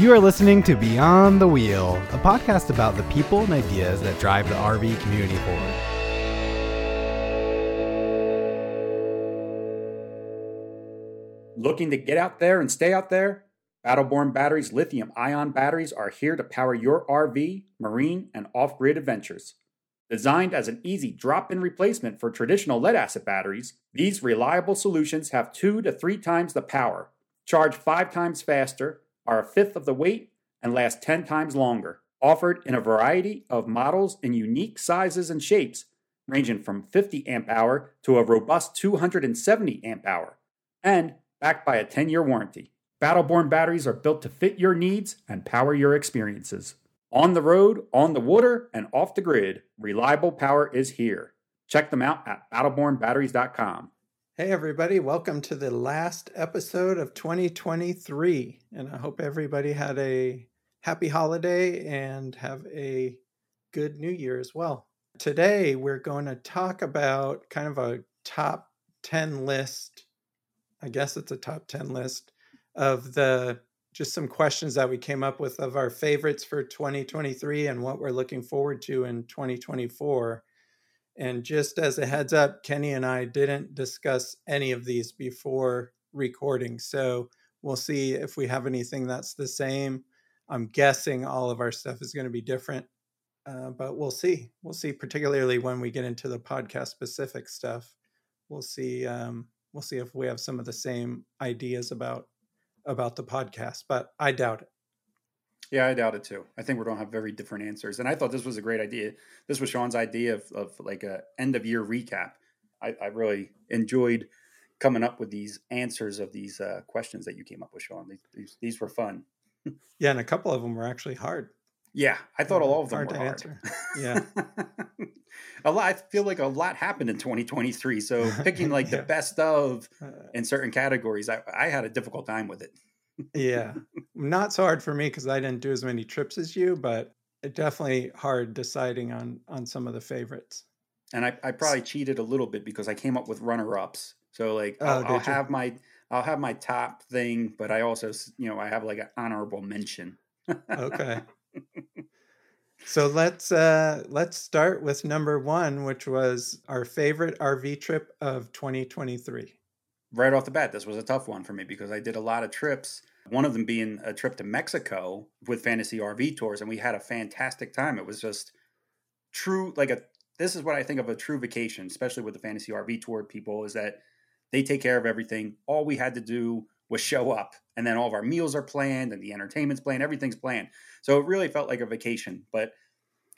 You are listening to Beyond the Wheel, a podcast about the people and ideas that drive the RV community forward. Looking to get out there and stay out there? Battleborn Batteries lithium ion batteries are here to power your RV, marine, and off grid adventures. Designed as an easy drop in replacement for traditional lead acid batteries, these reliable solutions have two to three times the power, charge five times faster, are a fifth of the weight, and last 10 times longer. Offered in a variety of models in unique sizes and shapes, ranging from 50 amp hour to a robust 270 amp hour, and backed by a 10 year warranty. Battleborn batteries are built to fit your needs and power your experiences. On the road, on the water, and off the grid, reliable power is here. Check them out at battlebornbatteries.com. Hey, everybody, welcome to the last episode of 2023. And I hope everybody had a happy holiday and have a good new year as well. Today, we're going to talk about kind of a top 10 list. I guess it's a top 10 list of the just some questions that we came up with of our favorites for 2023 and what we're looking forward to in 2024. And just as a heads up, Kenny and I didn't discuss any of these before recording. So we'll see if we have anything that's the same. I'm guessing all of our stuff is going to be different, uh, but we'll see. We'll see, particularly when we get into the podcast specific stuff. We'll see. Um, we'll see if we have some of the same ideas about about the podcast, but I doubt it. Yeah, I doubt it too. I think we're going to have very different answers. And I thought this was a great idea. This was Sean's idea of, of like a end of year recap. I, I really enjoyed coming up with these answers of these uh, questions that you came up with, Sean. These, these, these were fun. yeah, and a couple of them were actually hard. Yeah, I thought all of them hard were hard. Answer. Yeah. a lot. I feel like a lot happened in 2023. So picking like yeah. the best of uh, in certain categories, I, I had a difficult time with it. Yeah, not so hard for me because I didn't do as many trips as you, but definitely hard deciding on on some of the favorites. And I, I probably cheated a little bit because I came up with runner ups. So like oh, I'll, I'll have my I'll have my top thing, but I also you know I have like an honorable mention. okay. So let's uh, let's start with number one, which was our favorite RV trip of 2023. Right off the bat, this was a tough one for me because I did a lot of trips. One of them being a trip to Mexico with Fantasy RV Tours, and we had a fantastic time. It was just true, like a. This is what I think of a true vacation, especially with the Fantasy RV Tour people, is that they take care of everything. All we had to do was show up, and then all of our meals are planned, and the entertainment's planned, everything's planned. So it really felt like a vacation, but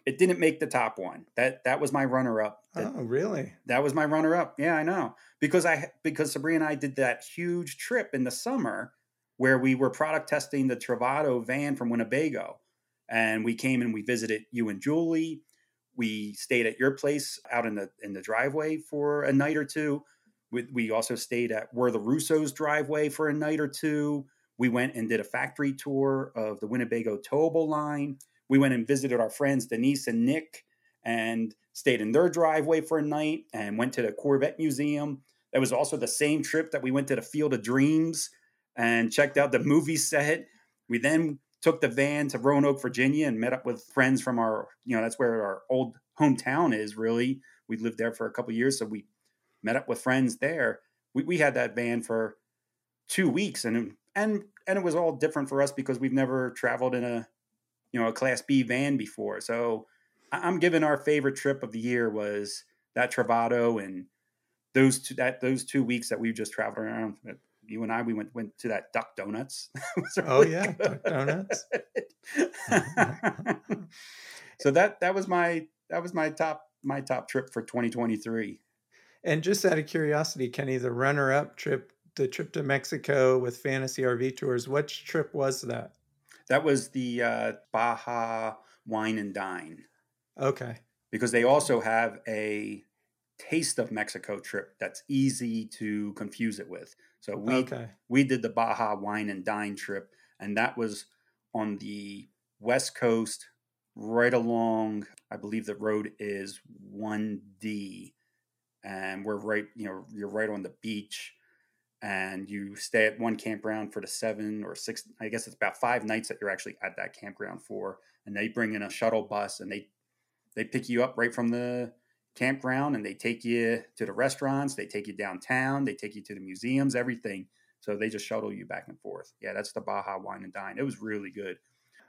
it didn't make the top one. That that was my runner up. oh, really? That was my runner up. Yeah, I know. Because I because Sabrina and I did that huge trip in the summer where we were product testing the Travato van from Winnebago. And we came and we visited you and Julie. We stayed at your place out in the in the driveway for a night or two. We, we also stayed at where the Russo's driveway for a night or two. We went and did a factory tour of the Winnebago towable line. We went and visited our friends Denise and Nick and stayed in their driveway for a night and went to the Corvette Museum. That was also the same trip that we went to the Field of Dreams and checked out the movie set. We then took the van to Roanoke, Virginia, and met up with friends from our, you know, that's where our old hometown is. Really, we lived there for a couple years, so we met up with friends there. We, we had that van for two weeks, and and and it was all different for us because we've never traveled in a you know a class b van before so i'm giving our favorite trip of the year was that travato and those two that those two weeks that we've just traveled around you and i we went went to that duck donuts really oh yeah duck donuts so that that was my that was my top my top trip for 2023 And just out of curiosity, Kenny, the runner-up trip, the trip to Mexico with Fantasy RV Tours, which trip was that? That was the uh, Baja Wine and Dine. Okay. Because they also have a taste of Mexico trip that's easy to confuse it with. So we Okay. we did the Baja Wine and Dine trip, and that was on the west coast, right along. I believe the road is one D, and we're right. You know, you're right on the beach, and you stay at one campground for the seven or six. I guess it's about five nights that you're actually at that campground for, and they bring in a shuttle bus and they they pick you up right from the campground and they take you to the restaurants, they take you downtown, they take you to the museums, everything. So they just shuttle you back and forth. Yeah, that's the Baja Wine and Dine. It was really good.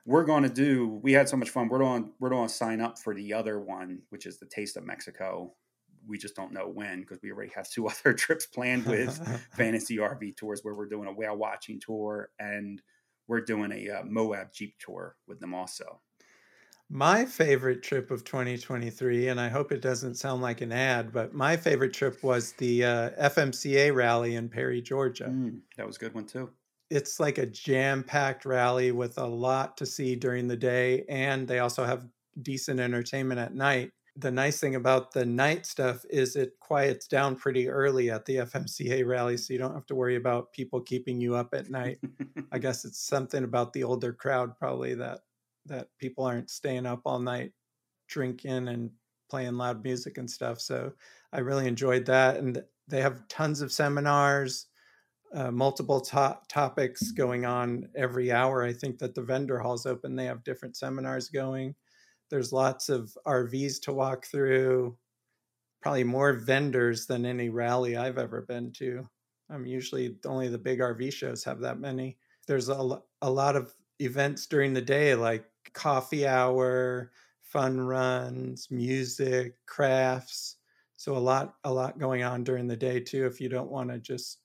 We're going to do. We had so much fun. We're going. We're going to sign up for the other one, which is the Taste of Mexico. We just don't know when because we already have two other trips planned with Fantasy RV tours, where we're doing a whale watching tour and we're doing a uh, Moab Jeep tour with them also. My favorite trip of 2023, and I hope it doesn't sound like an ad, but my favorite trip was the uh, FMCA rally in Perry, Georgia. Mm, that was a good one too. It's like a jam packed rally with a lot to see during the day, and they also have decent entertainment at night. The nice thing about the night stuff is it quiets down pretty early at the FMCA rally, so you don't have to worry about people keeping you up at night. I guess it's something about the older crowd probably that that people aren't staying up all night drinking and playing loud music and stuff. So I really enjoyed that, and they have tons of seminars, uh, multiple to- topics going on every hour. I think that the vendor hall's open; they have different seminars going. There's lots of RVs to walk through. Probably more vendors than any rally I've ever been to. I'm usually only the big RV shows have that many. There's a, a lot of events during the day like coffee hour, fun runs, music, crafts. So a lot a lot going on during the day too if you don't want to just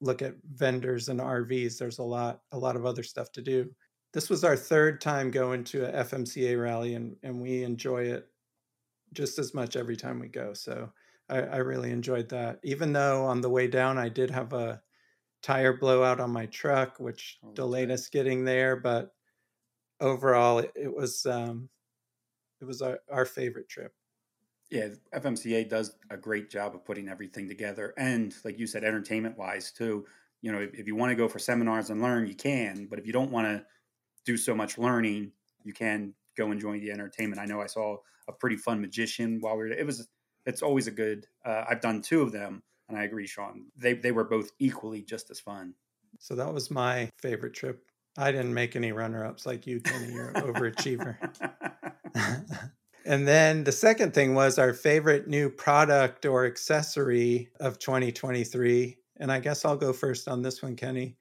look at vendors and RVs, there's a lot a lot of other stuff to do. This was our third time going to a FMCA rally and and we enjoy it just as much every time we go. So I, I really enjoyed that. Even though on the way down I did have a tire blowout on my truck, which Oh, delayed okay. us getting there. But overall, it, it was um, it was our, our favorite trip. Yeah, FMCA does a great job of putting everything together, and like you said, entertainment wise too. You know, if, if you want to go for seminars and learn, you can. But if you don't want to do so much learning, you can go enjoy the entertainment. I know I saw a pretty fun magician while we were. It was. It's always a good. Uh, I've done two of them, and I agree, Sean. They they were both equally just as fun. So that was my favorite trip. I didn't make any runner ups like you, Kenny. You're an overachiever. and then the second thing was our favorite new product or accessory of 2023. And I guess I'll go first on this one, Kenny.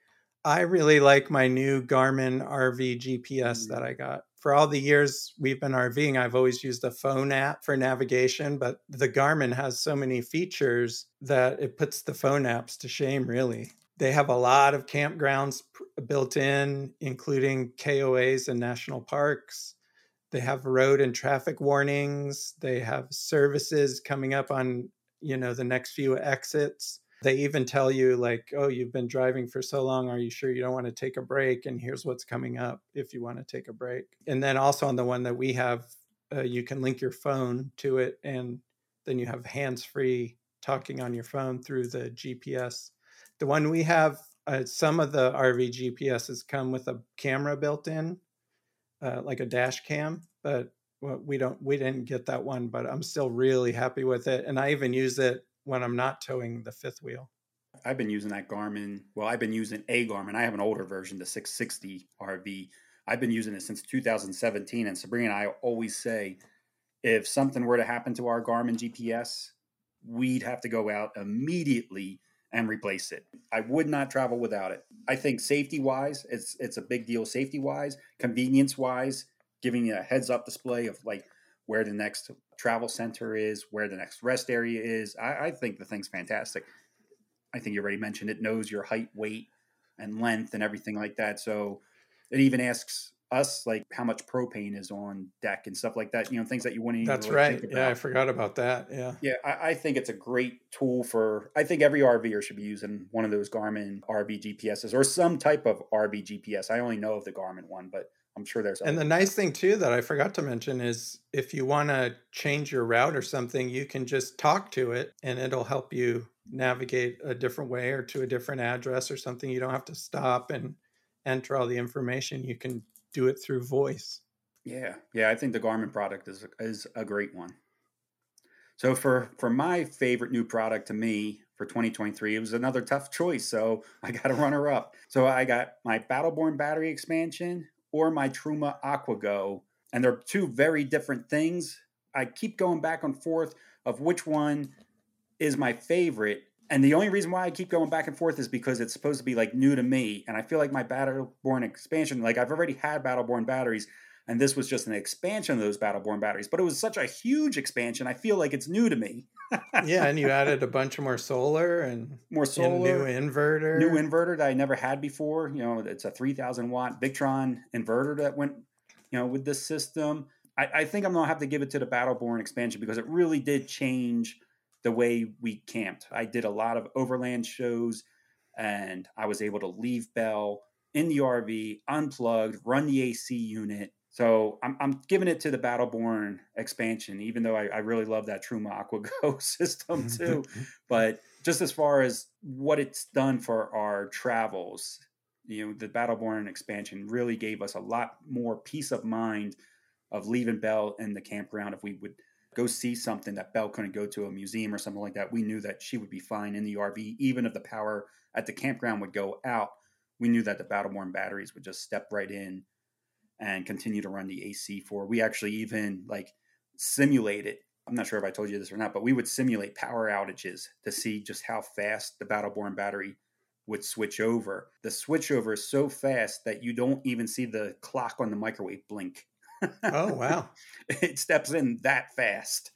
I really like my new Garmin RV GPS mm. that I got. For all the years we've been RVing, I've always used a phone app for navigation, but the Garmin has so many features that it puts the phone apps to shame, really. They have a lot of campgrounds built in, including KOAs and national parks. They have road and traffic warnings. They have services coming up on, you know, the next few exits. They even tell you like, "Oh, you've been driving for so long, are you sure you don't want to take a break and here's what's coming up if you want to take a break." And then also on the one that we have, uh, you can link your phone to it and then you have hands-free talking on your phone through the GPS. The one we have, uh, some of the RV GPSs come with a camera built in, uh, like a dash cam, but we don't we didn't get that one. But I'm still really happy with it, and I even use it when I'm not towing the fifth wheel. I've been using that Garmin. Well, I've been using a Garmin. I have an older version, the 660 RV. I've been using it since 2017. And Sabrina and I always say, if something were to happen to our Garmin GPS, we'd have to go out immediately and replace it. I would not travel without it. I think safety wise, it's it's a big deal. Safety wise, convenience wise, giving you a heads up display of like where the next travel center is, where the next rest area is. I, I think the thing's fantastic. I think you already mentioned it knows your height, weight, and length and everything like that. So it even asks us like how much propane is on deck and stuff like that. You know, things that you wouldn't. That's really right. Yeah, I forgot about that. Yeah. Yeah, I, I, think it's a great tool for. I think every RVer should be using one of those Garmin RV GPSs or some type of RV GPS. I only know of the Garmin one, but I'm sure there's. And the nice thing too that I forgot to mention is if you want to change your route or something, you can just talk to it, and it'll help you navigate a different way or to a different address or something. You don't have to stop and enter all the information. You can do it through voice. Yeah, yeah, I think the Garmin product is is a great one. So for for my favorite new product to me for 2023, it was another tough choice. So I got a runner up. So I got my Battleborn battery expansion or my Truma AquaGo, and they're two very different things. I keep going back and forth of which one is my favorite. And the only reason why I keep going back and forth is because it's supposed to be like new to me. And I feel like my Battleborn expansion, like I've already had Battleborn batteries, and this was just an expansion of those Battleborn batteries. But it was such a huge expansion. I feel like it's new to me. yeah, and you added a bunch of more solar and more solar, new inverter, new inverter that I never had before. You know, it's a three thousand watt Victron inverter that went, you know, with this system. I, I think I'm gonna have to give it to the Battleborn expansion because it really did change the way we camped. I did a lot of overland shows and I was able to leave Belle in the RV, unplugged, run the AC unit. So I'm, I'm giving it to the Battleborn expansion, even though I, I really love that Truma AquaGo system too. but just as far as what it's done for our travels, you know, the Battleborn expansion really gave us a lot more peace of mind of leaving Belle in the campground if we would – go see something that Belle couldn't go to a museum or something like that, we knew that she would be fine in the RV, even if the power at the campground would go out. We knew that the Battleborn batteries would just step right in and continue to run the AC for. We actually even like simulated. I'm not sure if I told you this or not, but we would simulate power outages to see just how fast the Battleborn battery would switch over. The switchover is so fast that you don't even see the clock on the microwave blink oh wow! it steps in that fast.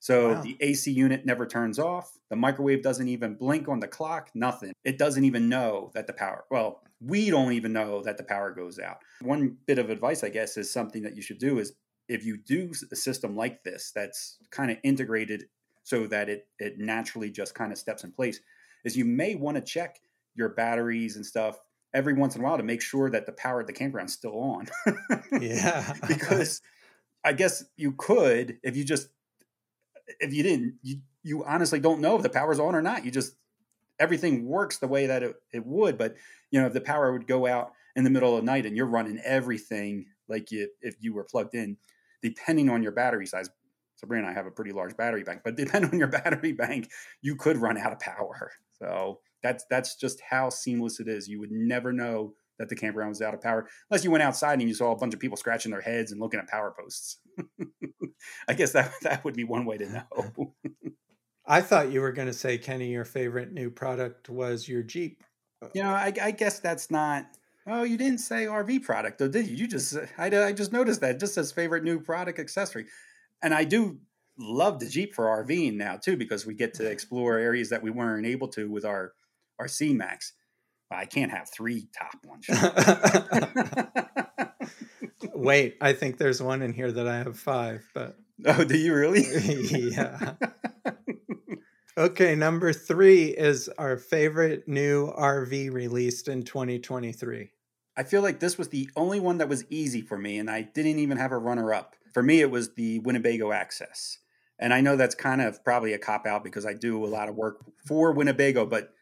So wow. the AC unit never turns off. The microwave doesn't even blink on the clock. Nothing. It doesn't even know that the power. Well, we don't even know that the power goes out. One bit of advice, I guess, is something that you should do is if you do a system like this that's kind of integrated so that it it naturally just kind of steps in place, is you may want to check your batteries and stuff every once in a while to make sure that the power at the campground's still on. yeah. because I guess you could if you just if you didn't you you honestly don't know if the power's on or not. You just everything works the way that it, it would, but you know, if the power would go out in the middle of the night and you're running everything like you if you were plugged in, depending on your battery size. Sabrina and I have a pretty large battery bank, but depending on your battery bank, you could run out of power. So that's that's just how seamless it is. You would never know that the campground was out of power unless you went outside and you saw a bunch of people scratching their heads and looking at power posts. I guess that that would be one way to know. I thought you were going to say, Kenny, your favorite new product was your Jeep. Uh, you know, I, I guess that's not. Oh, you didn't say RV product, though, did you? You just I, I just noticed that just as favorite new product accessory, and I do love the Jeep for RVing now too because we get to explore areas that we weren't able to with our our C Max. I can't have three top ones. Wait, I think there's one in here that I have five, but oh, do you really? yeah. okay, number three is our favorite new RV released in 2023. I feel like this was the only one that was easy for me, and I didn't even have a runner up. For me, it was the Winnebago Access. And I know that's kind of probably a cop out because I do a lot of work for Winnebago, but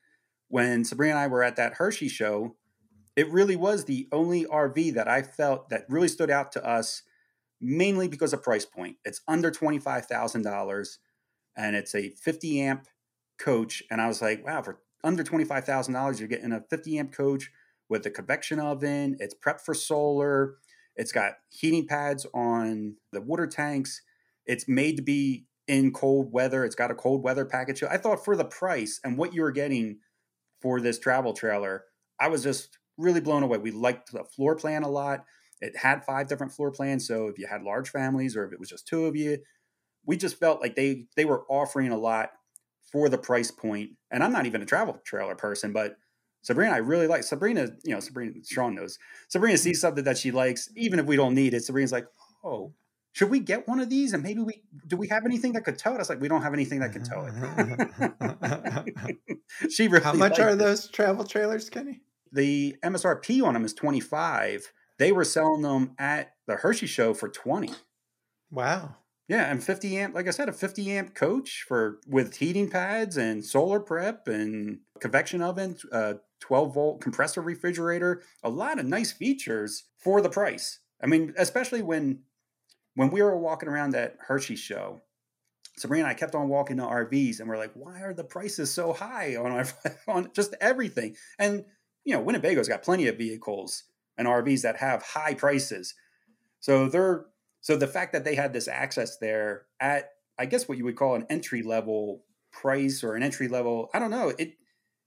when Sabrina and I were at that Hershey show, it really was the only RV that I felt that really stood out to us, mainly because of price point. It's under $25,000 and it's a 50 amp coach. And I was like, wow, for under $25,000, you're getting a 50 amp coach with a convection oven. It's prepped for solar. It's got heating pads on the water tanks. It's made to be in cold weather. It's got a cold weather package. I thought for the price and what you were getting for this travel trailer, I was just really blown away. We liked the floor plan a lot. It had five different floor plans, so if you had large families or if it was just two of you, we just felt like they they were offering a lot for the price point. And I'm not even a travel trailer person, but Sabrina, I really like Sabrina. You know, Sabrina, Sean knows. Sabrina sees mm-hmm. something that she likes, even if we don't need it. Sabrina's like, oh, should we get one of these? And maybe we do we have anything that could tow it? I was like, we don't have anything that can tow it. she really How much are it. those travel trailers, Kenny? The MSRP on them is 25. They were selling them at the Hershey show for 20. Wow. Yeah, and 50 amp, like I said, a 50 amp coach for with heating pads and solar prep and convection oven, uh, 12 volt compressor refrigerator, a lot of nice features for the price. I mean, especially when when we were walking around that Hershey show, Sabrina and I kept on walking to RVs and we're like, why are the prices so high on our, on just everything? And you know, Winnebago's got plenty of vehicles and RVs that have high prices. So they're so the fact that they had this access there at I guess what you would call an entry level price or an entry level, I don't know, it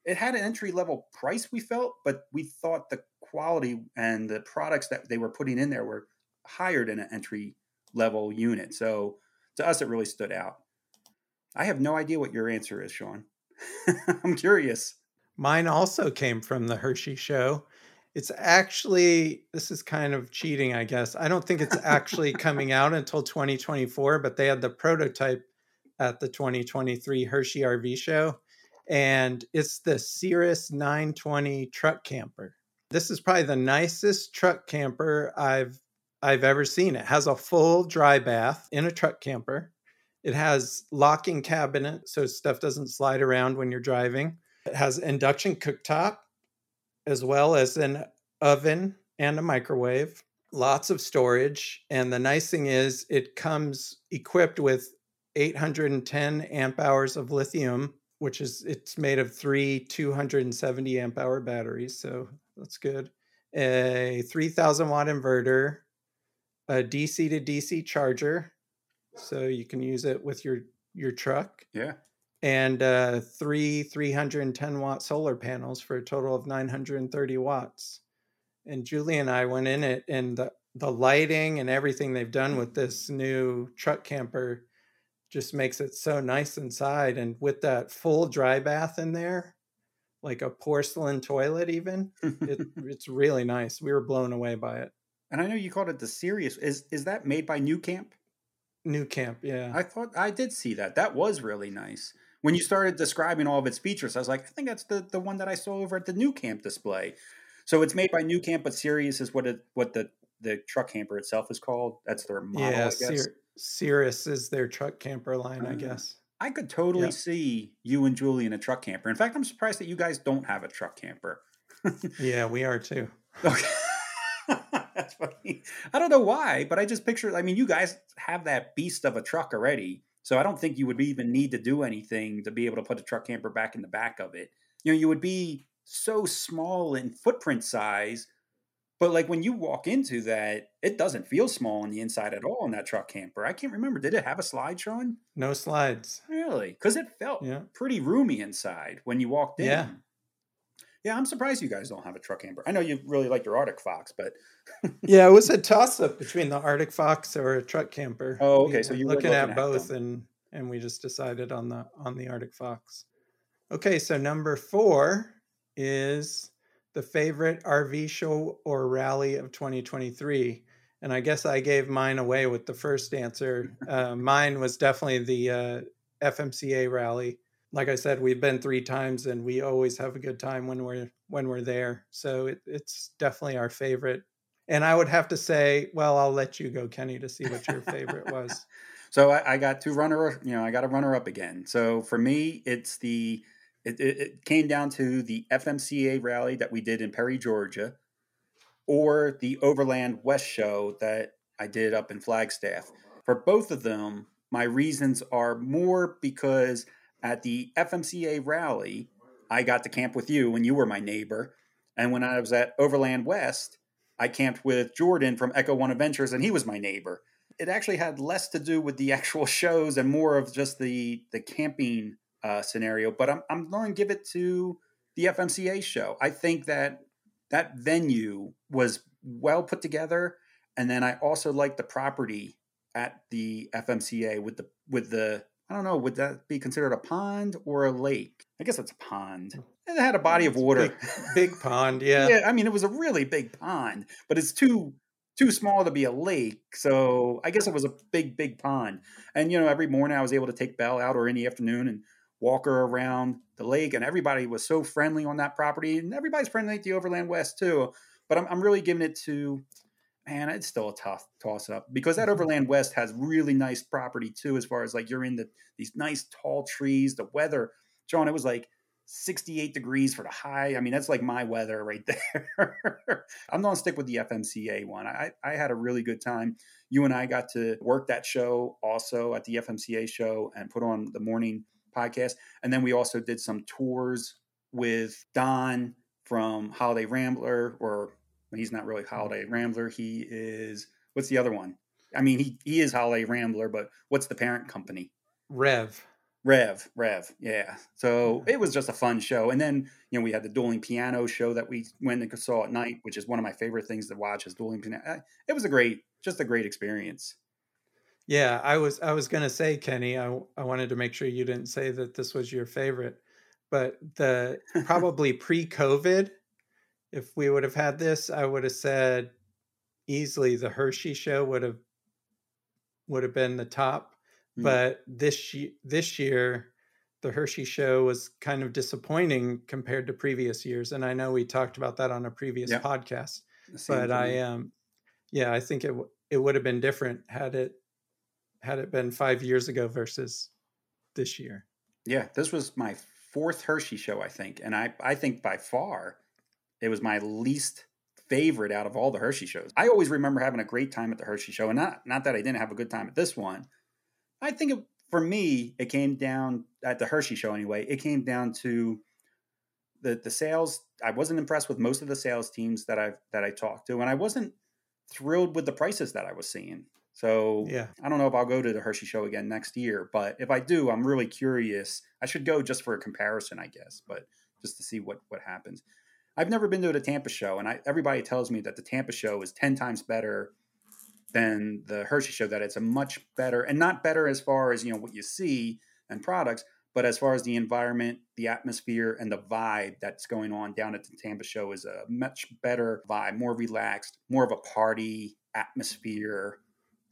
it had an entry level price we felt, but we thought the quality and the products that they were putting in there were higher than an entry level unit. So to us it really stood out. I have no idea what your answer is, Sean. I'm curious. Mine also came from the Hershey show. It's actually, this is kind of cheating, I guess. I don't think it's actually coming out until 2024, but they had the prototype at the 2023 Hershey RV show. And it's the Cirrus 920 truck camper. This is probably the nicest truck camper I've I've ever seen. It has a full dry bath in a truck camper. It has locking cabinet so stuff doesn't slide around when you're driving. It has induction cooktop as well as an oven and a microwave, lots of storage. And the nice thing is, it comes equipped with 810 amp hours of lithium, which is it's made of three 270 amp hour batteries. So that's good. A 3000 watt inverter, a DC to DC charger. So you can use it with your your truck. Yeah and uh, three 310 watt solar panels for a total of 930 watts. And Julie and I went in it, and the, the lighting and everything they've done with this new truck camper just makes it so nice inside. And with that full dry bath in there, like a porcelain toilet, even, it, it's really nice. We were blown away by it. And I know you called it the Cirrus. Is is that made by nuCamp? New Camp, yeah. I thought I did see that. That was really nice when you started describing all of its features, I was like, I think that's the the one that I saw over at the nuCamp display. So it's made by nuCamp, but Cirrus is what it what the the truck camper itself is called. That's their model. Yeah, Cir- Cirrus is their truck camper line, uh, I guess. I could totally yep. see you and Julie in a truck camper. In fact, I'm surprised that you guys don't have a truck camper. yeah, we are too. Okay. That's funny. I don't know why, but I just picture. I mean, you guys have that beast of a truck already. So I don't think you would even need to do anything to be able to put a truck camper back in the back of it. You know, you would be so small in footprint size, but like when you walk into that, it doesn't feel small on the inside at all in that truck camper. I can't remember. Did it have a slide, Sean? No slides. Really? Because it felt yeah. pretty roomy inside when you walked in. Yeah. Yeah, I'm surprised you guys don't have a truck camper. I know you really like your Arctic Fox, but yeah, it was a toss up between the Arctic Fox or a truck camper. Oh, okay. so you were looking, looking at, at both, them. and and we just decided on the on the Arctic Fox. Okay, so number four is the favorite RV show or rally of 2023. And I guess I gave mine away with the first answer. Uh, mine was definitely the uh, FMCA rally like I said, we've been three times, and we always have a good time when we're when we're there. So it, it's definitely our favorite. And I would have to say, well, I'll let you go, Kenny, to see what your favorite was. so I, I, got two runner, you know, I got a runner up again. So for me, it's the it, it, it came down to the FMCA rally that we did in Perry, Georgia, or the Overland West show that I did up in Flagstaff. For both of them, my reasons are more because at the FMCA rally, I got to camp with you when you were my neighbor. And when I was at Overland West, I camped with Jordan from Echo One Adventures, and he was my neighbor. It actually had less to do with the actual shows and more of just the the camping uh, scenario. But I'm I'm going to give it to the FMCA show. I think that that venue was well put together, and then I also like the property at the FMCA with the with the I don't know, would that be considered a pond or a lake? I guess it's a pond. Mm. It had a body of water. Big, big pond, yeah. yeah, I mean, it was a really big pond, but it's too too small to be a lake. So I guess it was a big, big pond. And you know, every morning I was able to take Belle out or any afternoon and walk her around the lake, and everybody was so friendly on that property, and everybody's friendly at the Overland West too. But I'm, I'm really giving it to man, it's still a tough toss up because that Mm-hmm. Overland West has really nice property too, as far as like you're in the these nice tall trees. The weather, John, it was like 68 degrees for the high. I mean, that's like my weather right there. I'm gonna stick with the FMCA one. I, I had a really good time. You and I got to work that show also at the FMCA show and put on the morning podcast. And then we also did some tours with Don from Holiday Rambler, or he's not really mm-hmm. Holiday Rambler. He is what's the other one? I mean, he he is Holiday Rambler, but what's the parent company? Rev. Rev, Rev, yeah. So it was just a fun show, and then you know we had the dueling piano show that we went and saw at night, which is one of my favorite things to watch. Is dueling piano. It was a great, just a great experience. Yeah, I was I was gonna say, Kenny, I I wanted to make sure you didn't say that this was your favorite, but the probably pre-COVID, if we would have had this, I would have said easily the Hershey show would have would have been the top. Mm. But this this year, the Hershey show was kind of disappointing compared to previous years, and I know we talked about that on a previous Yeah. podcast Same but I me. um yeah, I think it it would have been different had it had it been 5 years ago versus this year. Yeah, this was my fourth Hershey show, I think, and I I think by far it was my least favorite out of all the Hershey shows. I always remember having a great time at the Hershey show, and not not that I didn't have a good time at this one. I think it, for me, it came down at the Hershey show anyway. It came down to the the sales. I wasn't impressed with most of the sales teams that I've that I talked to, and I wasn't thrilled with the prices that I was seeing. So Yeah. I don't know if I'll go to the Hershey show again next year, but if I do, I'm really curious. I should go just for a comparison, I guess, but just to see what what happens. I've never been to the Tampa show, and I, everybody tells me that the Tampa show is ten times better than the Hershey show. That it's a much better, and not better as far as you know what you see and products, but as far as the environment, the atmosphere, and the vibe that's going on down at the Tampa show is a much better vibe, more relaxed, more of a party atmosphere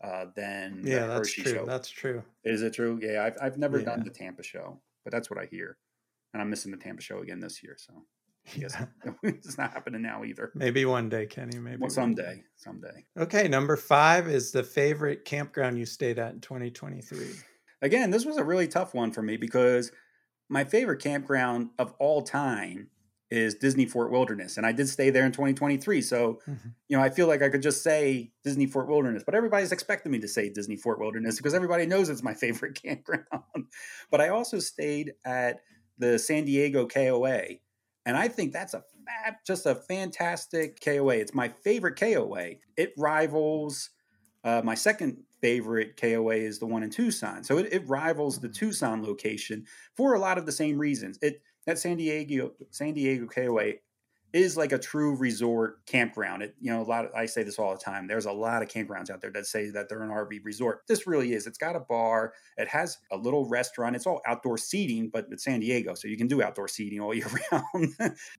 uh, than Yeah, the that's Hershey true. show. That's true. Is it true? Yeah, I've I've never done the Tampa show, but that's what I hear, and I'm missing the Tampa show again this year. So Yeah. it's not happening now either. Maybe one day, Kenny, maybe Well, someday, day. someday. Okay, number 5 is the favorite campground you stayed at in 2023. Again, this was a really tough one for me because my favorite campground of all time is Disney Fort Wilderness, and I did stay there in 2023. So Mhm. you know, I feel like I could just say Disney Fort Wilderness, but everybody's expecting me to say Disney Fort Wilderness because everybody knows it's my favorite campground. but I also stayed at the San Diego KOA, and I think that's a fab, just a fantastic KOA. It's my favorite KOA. It rivals uh, my second favorite KOA is the one in Tucson. So it, it rivals the Tucson location for a lot of the same reasons. It that San Diego San Diego KOA is like a true resort campground. It, you know, a lot of, I say this all the time. There's a lot of campgrounds out there that say that they're an RV resort. This really is. It's got a bar. It has a little restaurant. It's all outdoor seating, but it's San Diego, so you can do outdoor seating all year round.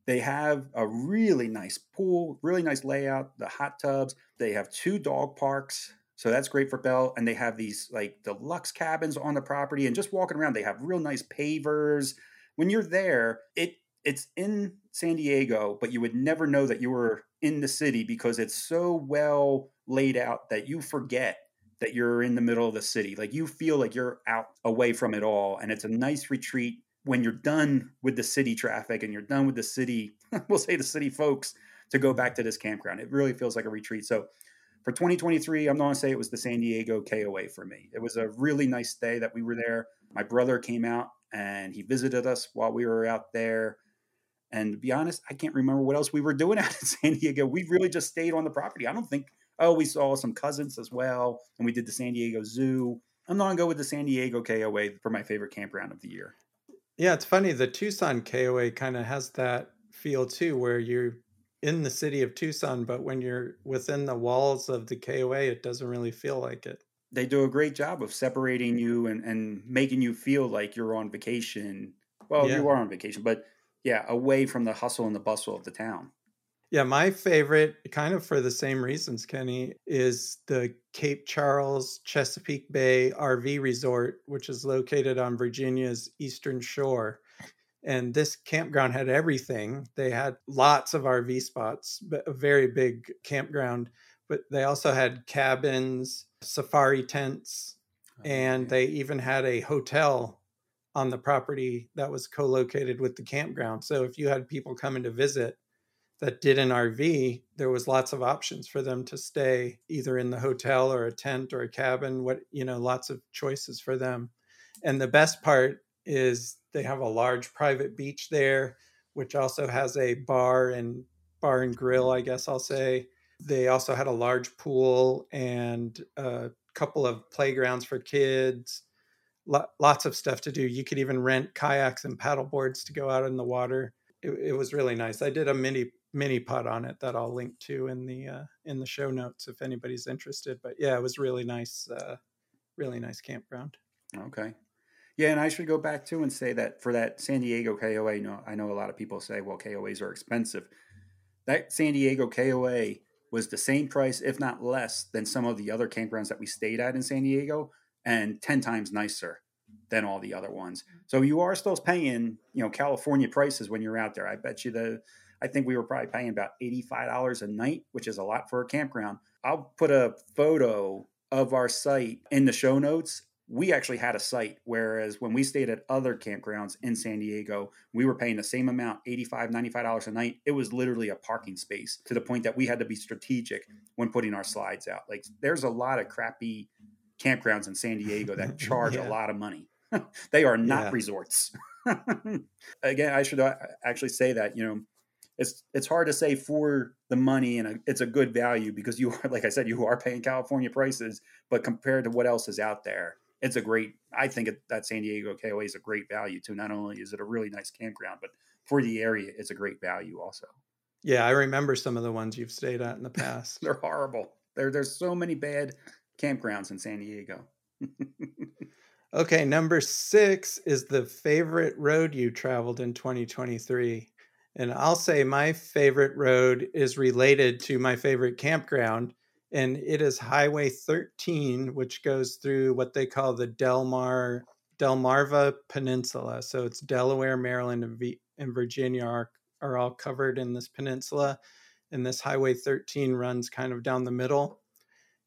they have a really nice pool, really nice layout, the hot tubs. They have two dog parks. So that's great for Belle. And they have these like deluxe cabins on the property. And just walking around, they have real nice pavers. When you're there, it it's in San Diego, but you would never know that you were in the city because it's so well laid out that you forget that you're in the middle of the city. Like you feel like you're out away from it all. And it's a nice retreat when you're done with the city traffic and you're done with the city, we'll say the city folks, to go back to this campground. It really feels like a retreat. So for 2023, I'm not to say it was the San Diego KOA for me. It was a really nice day that we were there. My brother came out and he visited us while we were out there. And to be honest, I can't remember what else we were doing out in San Diego. We really just stayed on the property. I don't think, oh, we saw some cousins as well. And we did the San Diego Zoo. I'm not going to go with the San Diego KOA for my favorite campground of the year. Yeah, it's funny. The Tucson KOA kind of has that feel too, where you're in the city of Tucson, but when you're within the walls of the KOA, it doesn't really feel like it. they do a great job of separating you and, and making you feel like you're on vacation. Well, Yeah. you are on vacation, but yeah, away from the hustle and the bustle of the town. Yeah, my favorite, kind of for the same reasons, Kenny, is the Cape Charles Chesapeake Bay RV Resort, which is located on Virginia's eastern shore. And this campground had everything. They had lots of RV spots, but a very big campground. But they also had cabins, safari tents, oh, and they even had a hotel on the property that was co-located with the campground. So if you had people coming to visit that did an RV, there was lots of options for them to stay either in the hotel or a tent or a cabin, what you know, lots of choices for them. And the best part is they have a large private beach there, which also has a bar and bar and grill, I guess I'll say. They also had a large pool and a couple of playgrounds for kids. Lo- lots of stuff to do. You could even rent kayaks and paddle boards to go out in the water. It, it was really nice. I did a mini mini putt on it that I'll link to in the uh, in the show notes if anybody's interested. But yeah, it was really nice, uh, really nice campground. Okay. Yeah, and I should go back too and say that for that San Diego KOA, you know, I know a lot of people say, well, KOAs are expensive. That San Diego KOA was the same price, if not less, than some of the other campgrounds that we stayed at in San Diego, and ten times nicer than all the other ones. Mm-hmm. So you are still paying, you know, California prices when you're out there. I bet you the I think we were probably paying about $85 a night, which is a lot for a campground. I'll put a photo of our site in the show notes. We actually had a site, whereas when we stayed at other campgrounds in San Diego, we were paying the same amount, $85, $95 a night. It was literally a parking space to the point that we had to be strategic mm-hmm. when putting our slides out. Like there's a lot of crappy campgrounds in San Diego that charge Yeah. a lot of money. they are not Yeah. resorts. Again, I should uh, actually say that, you know, it's it's hard to say for the money and a, it's a good value because you are like I said you are paying California prices, but compared to what else is out there, it's a great. I think it, that San Diego KOA is a great value too. Not only is it a really nice campground, but for the area, it's a great value also. Yeah, I remember some of the ones you've stayed at in the past. They're horrible. There there's so many bad campgrounds in San Diego. Okay, number six is the favorite road you traveled in 2023. And I'll say my favorite road is related to my favorite campground, and it is Highway 13, which goes through what they call the Delmar Delmarva Peninsula. So it's Delaware, Maryland, and, v- and Virginia are, are all covered in this peninsula. And this Highway 13 runs kind of down the middle.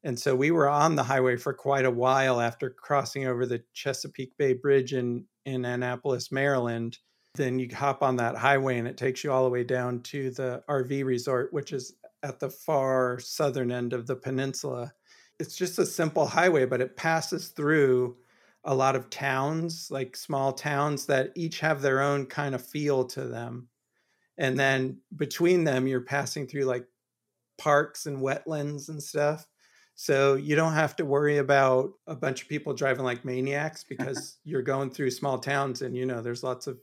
And so we were on the highway for quite a while after crossing over the Chesapeake Bay Bridge in, in Annapolis, Maryland. Then you hop on that highway and it takes you all the way down to the RV resort, which is at the far southern end of the peninsula. It's just a simple highway, but it passes through a lot of towns, like small towns that each have their own kind of feel to them. And then between them, you're passing through like parks and wetlands and stuff. So you don't have to worry about a bunch of people driving like maniacs because you're going through small towns and you know there's lots of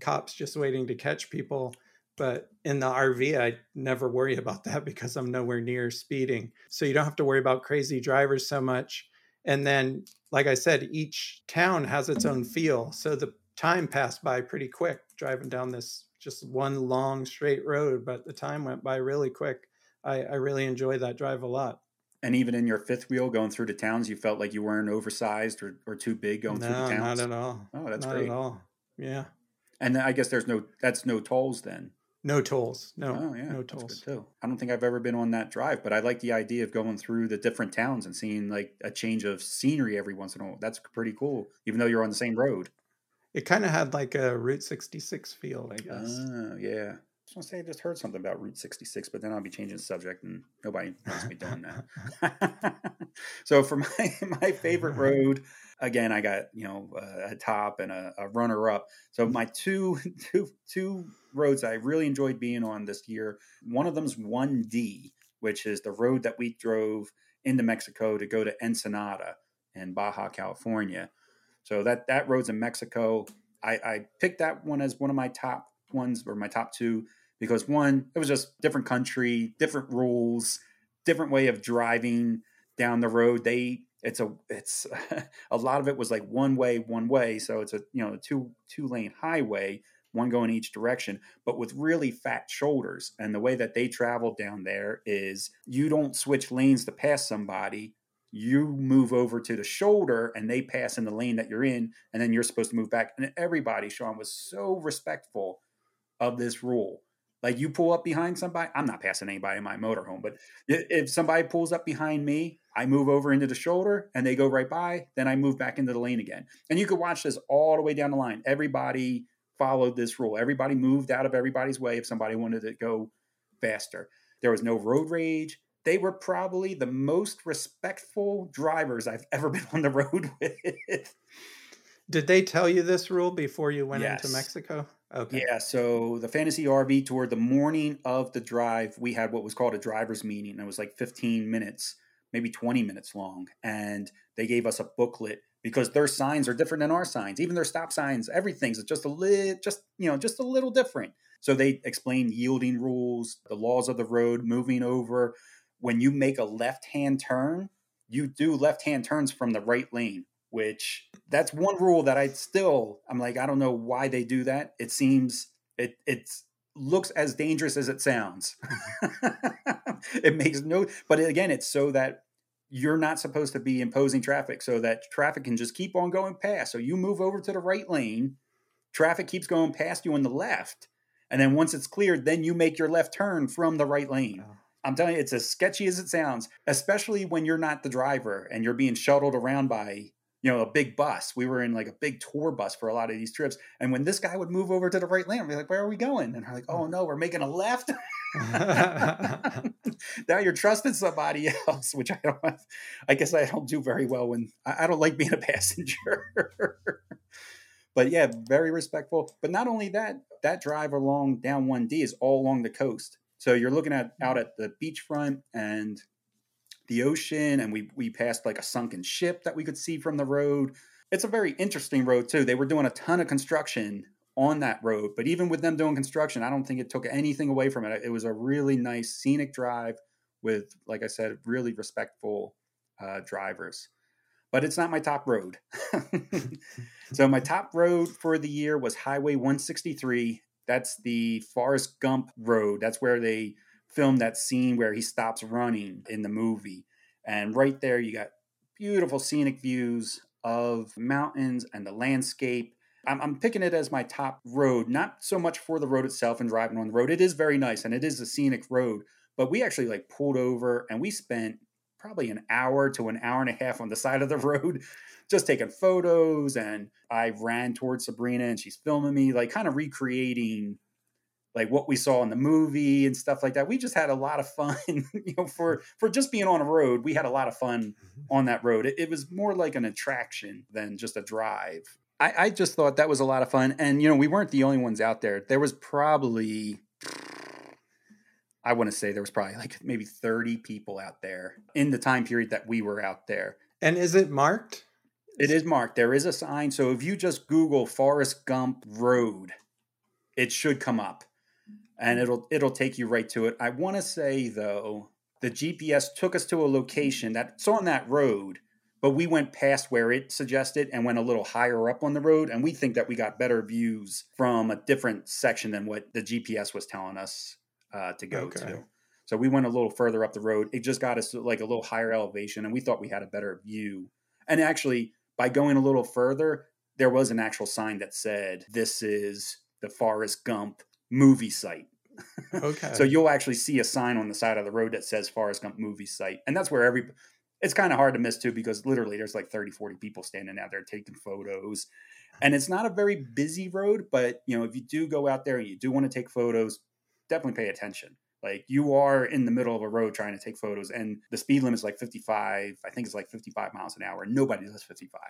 cops just waiting to catch people. But in the RV, I never worry about that because I'm nowhere near speeding. So you don't have to worry about crazy drivers so much. And then, like I said, each town has its own mm-hmm. feel. So the time passed by pretty quick driving down this just one long straight road, but the time went by really quick. I, I really enjoy that drive a lot. And even in your fifth wheel going through the towns, you felt like you weren't oversized or, or too big going through the towns? no, not at all. Oh, that's not great. at all. Yeah. And I guess there's no that's no tolls then. No tolls. No, oh yeah, no tolls. too. I don't think I've ever been on that drive, but I like the idea of going through the different towns and seeing like a change of scenery every once in a while. That's pretty cool, even though you're on the same road. It kind of had like a Route 66 feel, I guess. Oh yeah. I was gonna say I just heard something about Route 66, but then I'll be changing the subject, and nobody wants me doing that. so for my my favorite road, again, I got you know a top and a, a runner up. So my two two two roads I really enjoyed being on this year. One of them's 1D, which is the road that we drove into Mexico to go to Ensenada in Baja California. So that that road's in Mexico. I, I picked that one as one of my top ones or my top two because one, it was just different country, different rules, different way of driving down the road. They it's a it's a lot of it was like one way one way. So it's a you know a two two lane highway one going each direction but with really fat shoulders. And the way that they travel down there is you don't switch lanes to pass somebody. You move over to the shoulder and they pass in the lane that you're in and then you're supposed to move back. And everybody sean was so respectful of this rule like you pull up behind somebody, I'm not passing anybody in my motorhome, but if somebody pulls up behind me, I move over into the shoulder and they go right by, then I move back into the lane again. And you could watch this all the way down the line. Everybody followed this rule. Everybody moved out of everybody's way if somebody wanted to go faster. There was no road rage. They were probably the most respectful drivers I've ever been on the road with. Did they tell you this rule before you went yes. into Mexico? Okay. Yeah. So the fantasy RV tour, the morning of the drive, we had what was called a driver's meeting. It was like 15 minutes, maybe 20 minutes long. And they gave us a booklet because their signs are different than our signs. Even their stop signs, everything's just a little, just, you know, just a little different. So they explained yielding rules, the laws of the road, moving over. When you make a left hand turn, you do left hand turns from the right lane which that's one rule that I still I'm like I don't know why they do that. It seems it it's looks as dangerous as it sounds. it makes no but again it's so that you're not supposed to be imposing traffic so that traffic can just keep on going past. So you move over to the right lane, traffic keeps going past you on the left, and then once it's cleared, then you make your left turn from the right lane. Oh. I'm telling you, it's as sketchy as it sounds, especially when you're not the driver and you're being shuttled around by you know, a big bus. We were in like a big tour bus for a lot of these trips. And when this guy would move over to the right lane, we're like, where are we going? And we're like, oh mm. no, we're making a left. now you're trusting somebody else, which I don't have. I guess I don't do very well when I, I don't like being a passenger. but yeah, very respectful. But not only that, that drive along down 1D is all along the coast. So you're looking at out mm. at the beachfront and the ocean and we we passed like a sunken ship that we could see from the road. It's a very interesting road too. They were doing a ton of construction on that road, but even with them doing construction, I don't think it took anything away from it. It was a really nice scenic drive with, like I said, really respectful uh, drivers. But it's not my top road. so my top road for the year was Highway 163. That's the Forrest Gump road. That's where they film that scene where he stops running in the movie. And right there, you got beautiful scenic views of mountains and the landscape. I'm, I'm, picking it as my top road, not so much for the road itself and driving on the road. It is very nice and it is a scenic road, but we actually like pulled over and we spent probably an hour to an hour and a half on the side of the road just taking photos and I ran towards Sabrina and she's filming me like kind of recreating like what we saw in the movie and stuff like that. We just had a lot of fun, you know, for for just being on a road. We had a lot of fun mm-hmm. on that road. It, it was more like an attraction than just a drive. I, I just thought that was a lot of fun, and you know, we weren't the only ones out there. There was probably, I want to say, there was probably like maybe thirty people out there in the time period that we were out there. And is it marked? It is marked. There is a sign. So if you just Google Forrest Gump Road, it should come up and it'll it'll take you right to it. I want to say though, the GPS took us to a location that's on that road, but we went past where it suggested and went a little higher up on the road, and we think that we got better views from a different section than what the GPS was telling us uh, to go okay. to. So we went a little further up the road. It just got us to like a little higher elevation, and we thought we had a better view. And actually, by going a little further, there was an actual sign that said, "This is the Forrest Gump movie site." Okay. so you'll actually see a sign on the side of the road that says Forrest Gump movie site. And that's where every it's kind of hard to miss too because literally there's like 30 40 people standing out there taking photos. And it's not a very busy road, but you know, if you do go out there and you do want to take photos, definitely pay attention. Like you are in the middle of a road trying to take photos and the speed limit is like 55, I think it's like 55 miles an hour. Nobody does 55.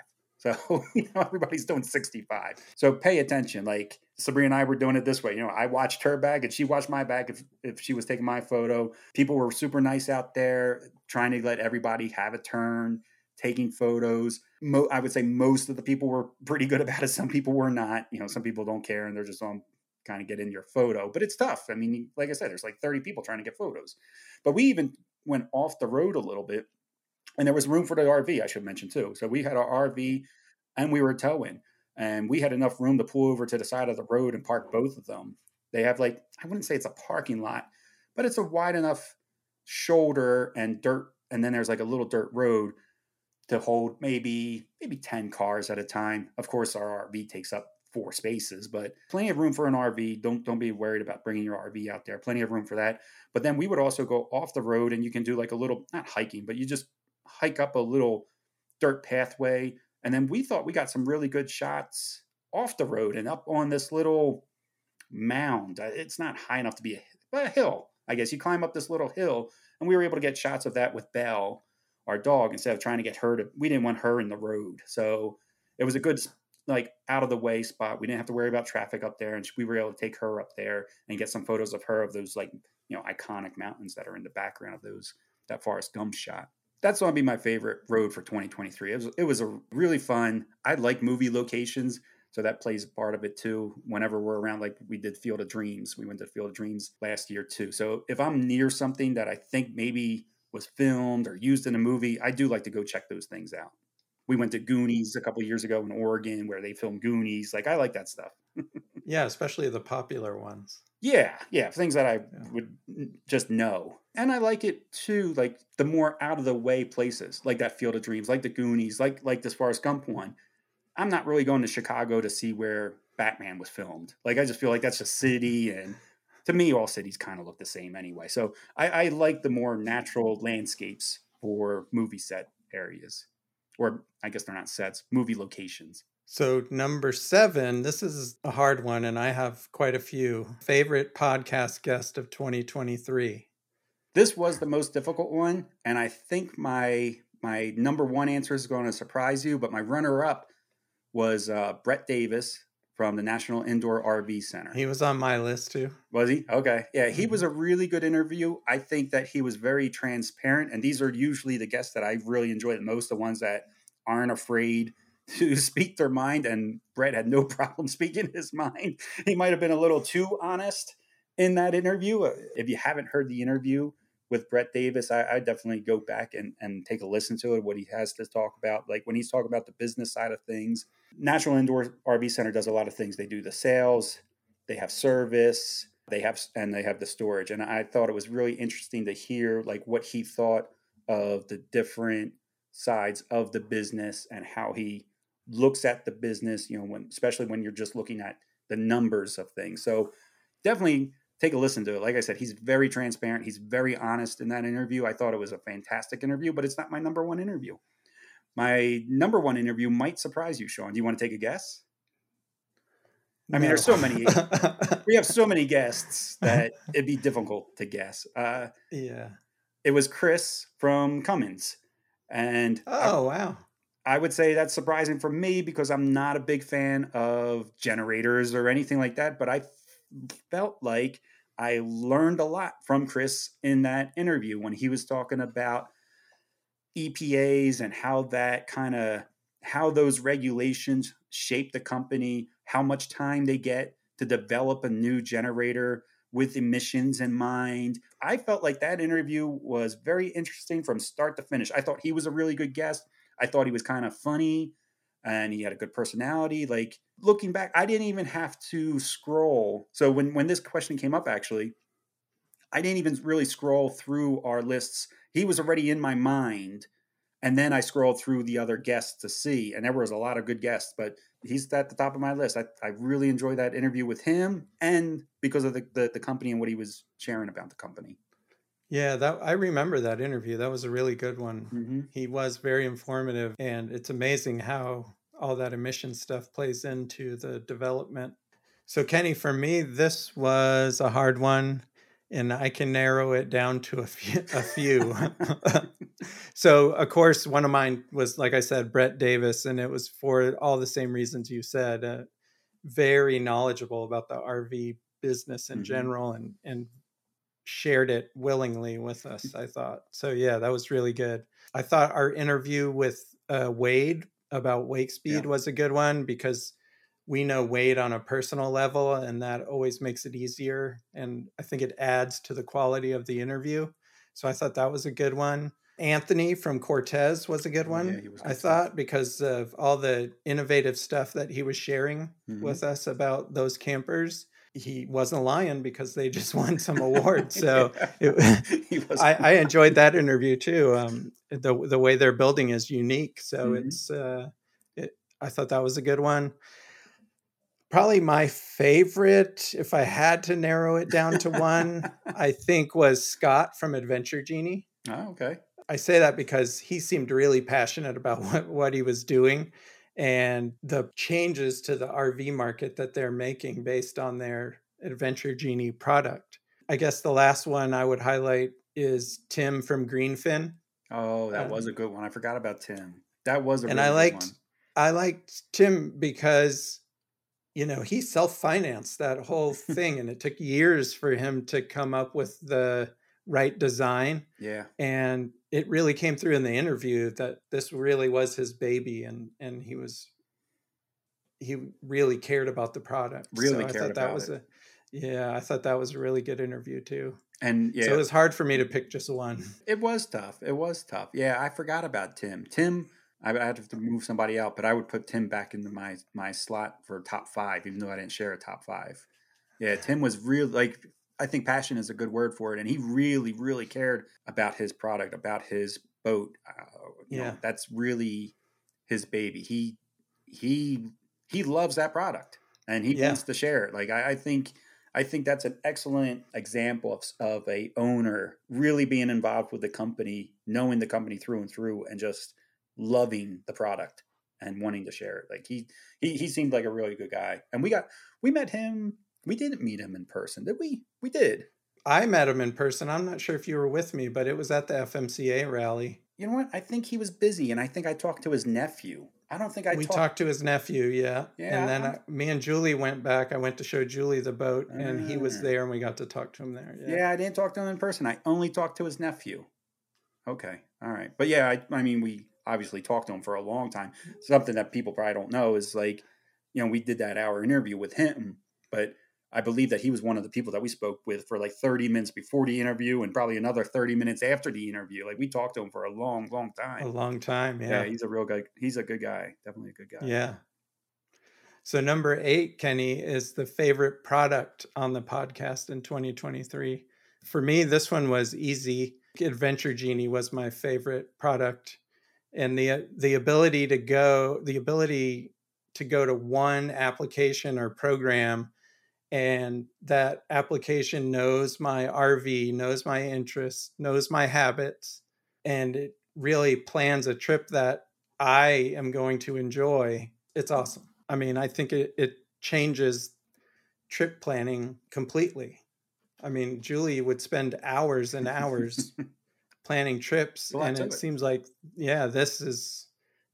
So, you know, everybody's doing 65. So pay attention. Like Sabrina and I were doing it this way. You know, I watched her bag and she watched my bag if, if she was taking my photo. People were super nice out there trying to let everybody have a turn, taking photos. Mo- I would say most of the people were pretty good about it. Some people were not. You know, some people don't care and they're just on kind of get in your photo. But it's tough. I mean, like I said, there's like 30 people trying to get photos. But we even went off the road a little bit and there was room for the RV. I should mention too. So we had our RV, and we were towing, and we had enough room to pull over to the side of the road and park both of them. They have like I wouldn't say it's a parking lot, but it's a wide enough shoulder and dirt, and then there's like a little dirt road to hold maybe maybe 10 cars at a time. Of course, our RV takes up four spaces, but plenty of room for an RV. Don't don't be worried about bringing your RV out there. Plenty of room for that. But then we would also go off the road and you can do like a little not hiking, but you just hike up a little dirt pathway. And then we thought we got some really good shots off the road and up on this little mound. Uh, it's not high enough to be a, a hill. I guess you climb up this little hill, and we were able to get shots of that with Belle, our dog, instead of trying to get her to. We didn't want her in the road, so it was a good like out of the way spot. We didn't have to worry about traffic up there, and we were able to take her up there and get some photos of her of those like you know iconic mountains that are in the background of those that Forrest Gump shot. That's to be my favorite road for 2023. It was it was a really fun. I like movie locations. So that plays a part of it too. Whenever we're around, like we did Field of Dreams, we went to Field of Dreams last year too. So if I'm near something that I think maybe was filmed or used in a movie, I do like to go check those things out. We went to Goonies a couple years ago in Oregon where they filmed Goonies. Like I like that stuff. yeah, especially the popular ones. Yeah, yeah, things that I yeah. would just know. And I like it too, like the more out of the way places, like that Field of Dreams, like the Goonies, like like this Forrest Gump one. I'm not really going to Chicago to see where Batman was filmed. Like I just feel like that's a city, and to me, all cities kind of look the same anyway. So I, I like the more natural landscapes for movie set areas, or I guess they're not sets, movie locations. So, number seven, this is a hard one, and I have quite a few. Favorite podcast guest of 2023? This was the most difficult one, and I think my my number one answer is going to surprise you, but my runner up was uh, Brett Davis from the National Indoor RV Center. He was on my list too. Was he? Okay. Yeah, he was a mm-hmm. really good interview. I think that he was very transparent, and these are usually the guests that I really enjoy the most, the ones that aren't afraid to speak their mind. And Brett had no problem speaking his mind. He might have been a little too honest in that interview. Uh, if you haven't heard the interview, with Brett Davis, I, I, definitely go back and, and take a listen to it, what he has to talk about. Like when he's talking about the business side of things, National Indoor RV Center does a lot of things. They do the sales, they have service, they have and they have the storage. And I thought it was really interesting to hear like what he thought of the different sides of the business and how he looks at the business, you know, when especially when you're just looking at the numbers of things. So definitely take a listen to it. Like I said, he's very transparent. He's very honest in that interview. I thought it was a fantastic interview, but it's not my number one interview. My number one interview might surprise you, Sean. Do you want to take a guess? I mean, there's so many. we have so many guests that it'd be difficult to guess. Uh, yeah. It was Chris from Cummins, and oh I, wow, I would say that's surprising for me because I'm not a big fan of generators or anything like that. But I felt like I learned a lot from Chris in that interview when he was talking about EPAs and how that kind of how those regulations shape the company, how much time they get to develop a new generator with emissions in mind. I felt like that interview was very interesting from start to finish. I thought he was a really good guest. I thought he was kind of funny and he had a good personality. Like looking back, I didn't even have to scroll. So when when this question came up, actually, I didn't even really scroll through our lists. He was already in my mind, and then I scrolled through the other guests to see, and there was a lot of good guests, but he's at the top of my list. I, I really enjoyed that interview with him, and because of the, the, the company and what he was sharing about the company. Yeah, that I remember that interview. That was a really good one. Mm-hmm. He was very informative, and it's amazing how all that emission stuff plays into the development. So, Kenny, for me, this was a hard one, and I can narrow it down to a few. A few. so, of course, one of mine was, like I said, Brett Davis, and it was for all the same reasons you said. Uh, very knowledgeable about the RV business in mm-hmm. general, and and shared it willingly with us. I thought so. Yeah, that was really good. I thought our interview with uh, Wade about Wakespeed yeah. was a good one because we know Wade on a personal level, and that always makes it easier. And I think it adds to the quality of the interview. So I thought that was a good one. Anthony from Cortes was a good one, yeah, I thought because of all the innovative stuff that he was sharing Mhm. with us about those campers. He wasn't lying because they just won some awards. So it, he was. I, I enjoyed that interview too. Um, the the way they're building is unique, so Mhm. it's uh, it, I thought that was a good one. Probably my favorite, if I had to narrow it down to one, I think was Scott from Adventure Genie. oh, okay. I say that because he seemed really passionate about what, what he was doing and the changes to the RV market that they're making based on their Adventure Genie product. I guess the last one I would highlight is Tim from Greenfin. Oh, that Um, was a good one. I forgot about Tim. That was a and really I liked one. I liked Tim because you know he self-financed that whole thing and it took years for him to come up with the right design Yeah. and it really came through in the interview that this really was his baby and and he was he really cared about the product Really so i cared thought that about was it. a yeah i thought that was a really good interview too And yeah, so it was hard for me to pick just one It was tough. It was tough. Yeah, I forgot about Tim. Tim, I I had to move somebody out, but I would put Tim back into my my slot for top five, even though I didn't share a top five. Yeah, Tim was real. Like I think passion is a good word for it, and he really, really cared about his product, about his boat. Uh, you know, Yeah. that's really his baby. He he he loves that product, and he Yeah. wants to share it. Like I, I think. I think that's an excellent example of, of a owner really being involved with the company, knowing the company through and through, and just loving the product and wanting to share it. Like he he he seemed like a really good guy, and we got we met him. We didn't meet him in person, did we? We did. i met him in person i'm not sure if you were with me but it was at the fmca rally You know what? I think he was busy, and I think I talked to his nephew. I don't think I we talked. talked to his nephew yeah, Yeah, and then I'm- me and julie went back i went to show julie the boat and he was Ah. there and we got to talk to him there yeah. I didn't talk to him in person. I only talked to his nephew. Okay, all right, but yeah, I, I mean, we obviously talked to him for a long time. Something that people probably don't know is like, you know, we did that hour interview with him, but I believe that he was one of the people that we spoke with for like 30 minutes before the interview and probably another 30 minutes after the interview. Like we talked to him for a long, long time. a long time yeah. yeah he's a real guy. He's a good guy. Definitely a good guy. Yeah. So number eight, Kenny, is the favorite product on the podcast in 2023. For me, this one was easy. Adventure Genie was my favorite product, and the the ability to go, the ability to go to one application or program, and that application knows my RV, knows my interests, knows my habits, and it really plans a trip that I am going to enjoy. It's awesome. I mean, I think it, it changes trip planning completely. I mean, Julie would spend hours and hours planning trips, and it it. seems like, yeah, this is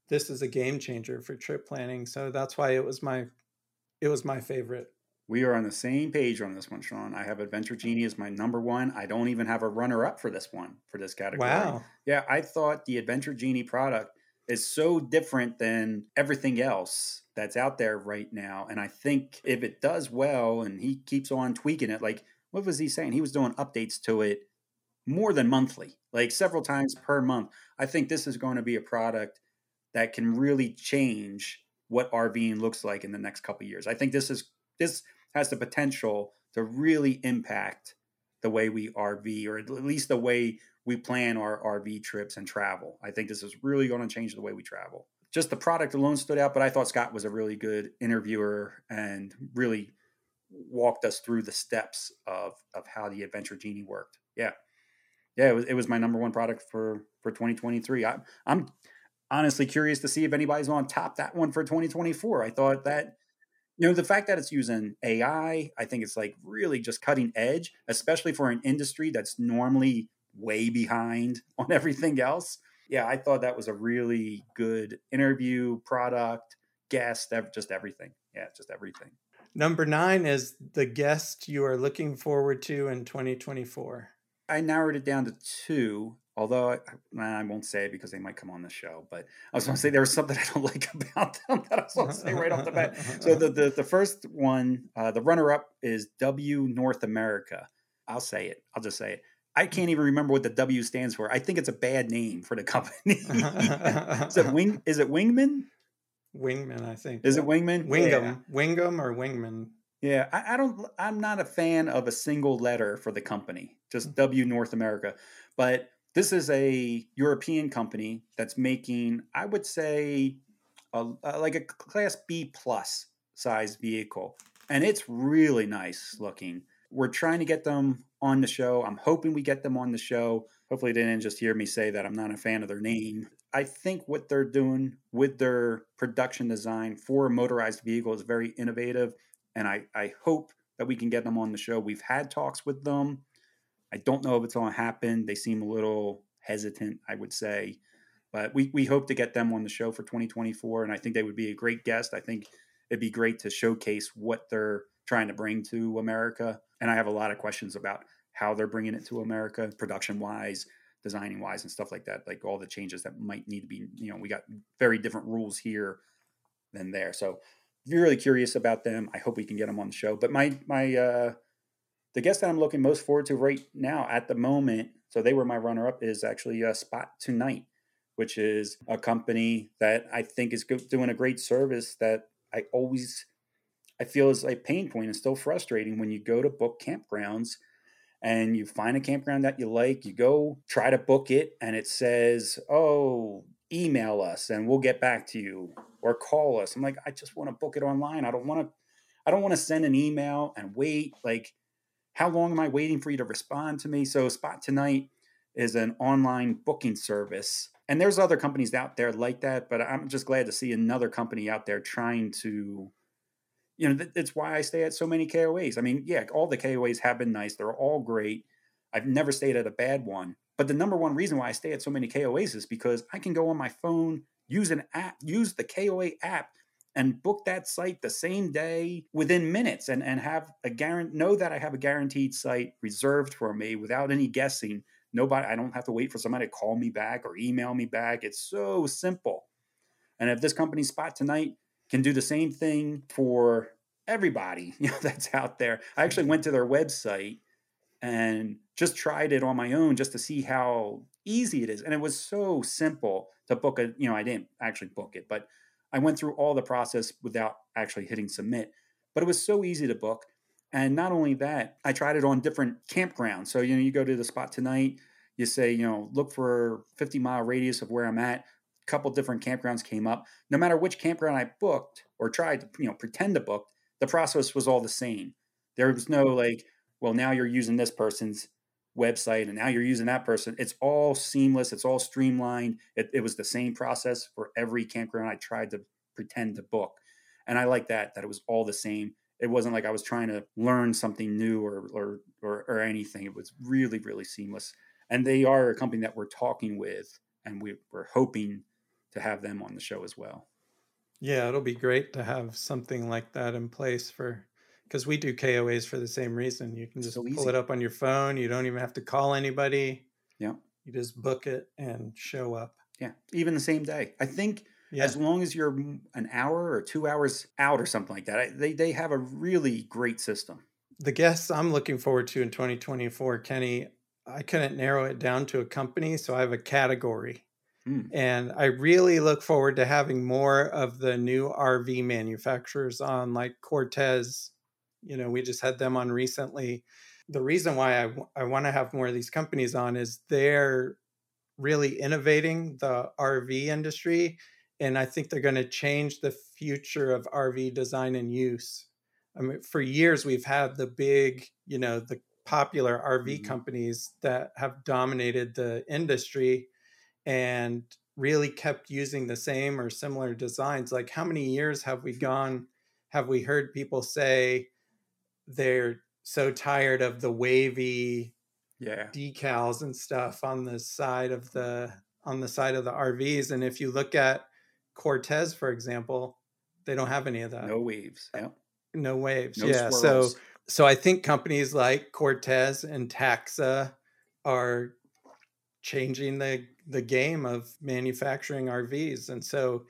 this is a game changer for trip planning. So that's why it was my it was my favorite. We are on the same page on this one, Sean. I have Adventure Genie as my number one. I don't even have a runner up for this one, for this category. Wow. Yeah, I thought the Adventure Genie product is so different than everything else that's out there right now. And I think if it does well and he keeps on tweaking it, like what was he saying? He was doing updates to it more than monthly, like several times per month. I think this is going to be a product that can really change what RVing looks like in the next couple years. I think this is this has the potential to really impact the way we RV or at least the way we plan our RV trips and travel. I think this is really going to change the way we travel. Just the product alone stood out, but I thought Scott was a really good interviewer and really walked us through the steps of of how the Adventure Genie worked. Yeah, yeah, it was, it was my number one product for for 2023. I, I'm honestly curious to see if anybody's on top that one for 2024. I thought that you know the fact that it's using ai i think it's like really just cutting edge especially for an industry that's normally way behind on everything else. Yeah i thought that was a really good interview product guest just everything. Yeah just everything. Number nine is the guest you are looking forward to in 2024. i narrowed it down to two although I, nah, I won't say it because they might come on the show but i was going to say there was something i don't like about them that i was going to say right off the bat so the, the the first one uh, the runner up is w north america i'll say it i'll just say it I can't even remember what the W stands for. I think it's a bad name for the company. is it Wing? Is it Wingman? Wingman, I think. Is it Wingman? Wingham, yeah. Wingham or Wingman? Yeah, I, I, don't. I'm not a fan of a single letter for the company, just mm. W North America. But this is a European company that's making, I would say, a, a, like a Class B plus size vehicle, and it's really nice looking. We're trying to get them on the show. I'm hoping we get them on the show. Hopefully, they didn't just hear me say that I'm not a fan of their name. I think what they're doing with their production design for a motorized vehicle is very innovative and I, I hope that we can get them on the show. We've had talks with them. I don't know if it's going to happen. They seem a little hesitant, I would say, but we, we hope to get them on the show for 2024. And I think they would be a great guest. I think it'd be great to showcase what they're trying to bring to America. And I have a lot of questions about how they're bringing it to America, production wise, designing wise, and stuff like that. Like all the changes that might need to be, you know, we got very different rules here than there. So really curious about them. I hope we can get them on the show. But my my uh, the guest that I'm looking most forward to right now at the moment, so they were my runner up, is actually uh, Spot2Nite, which is a company that I think is doing a great service that I always I feel is a pain point and still frustrating when you go to book campgrounds and you find a campground that you like, you go try to book it, and it says, "Oh, email us and we'll get back to you or call us. I'm like, I just want to book it online. I don't want to I don't want to send an email and wait. Like, how long am I waiting for you to respond to me? So Spot2Nite is an online booking service. And there's other companies out there like that, but I'm just glad to see another company out there trying to you know, that's why I stay at so many KOAs. I mean, yeah, all the KOAs have been nice. They're all great. I've never stayed at a bad one. But the number one reason why I stay at so many KOAs is because I can go on my phone, use an app, use the KOA app, and book that site the same day within minutes and, and have a guarantee know that I have a guaranteed site reserved for me without any guessing. Nobody I don't have to wait for somebody to call me back or email me back. It's so simple. And if this company Spot2Nite can do the same thing for everybody you know, that's out there. I actually went to their website and just tried it on my own just to see how easy it is. And it was so simple to book a, you know, I didn't actually book it, but I went through all the process without actually hitting submit. But it was so easy to book. And not only that, I tried it on different campgrounds. So, you know, you go to the Spot2Nite, you say, you know, look for 50 mile radius of where I'm at. A couple different campgrounds came up. No matter which campground I booked or tried to, you know, pretend to book, the process was all the same. There was no like, well, now you're using this person's website and now you're using that person. It's all seamless, it's all streamlined. It, it was the same process for every campground I tried to pretend to book. And I like that, that it was all the same. It wasn't like I was trying to learn something new or, or, or, or anything. It was really, really seamless. And they are a company that we're talking with, and we, we're hoping to have them on the show as well. Yeah, it'll be great to have something like that in place for because we do KOAs for the same reason. You can just so pull it up on your phone. You don't even have to call anybody. Yeah. You just book it and show up. Yeah. Even the same day. I think yeah. as long as you're an hour or two hours out or something like that, they, they have a really great system. The guests I'm looking forward to in 2024, Kenny, I couldn't narrow it down to a company. So I have a category. Hmm. And I really look forward to having more of the new RV manufacturers on, like Cortes, you know we just had them on recently. The reason why I, I want to have more of these companies on is they're really innovating the rv industry and i think they're going to change the future of rv design and use. I mean for years we've had the big you know the popular rv mm-hmm. companies that have dominated the industry and really kept using the same or similar designs. Like how many years have we gone have we heard people say they're so tired of the wavy yeah. decals and stuff on the side of the on the side of the RVs and if you look at Cortes for example they don't have any of that. No waves uh, yeah. no waves no yeah swirls. so so I think companies like Cortes and Taxa are changing the the game of manufacturing RVs and so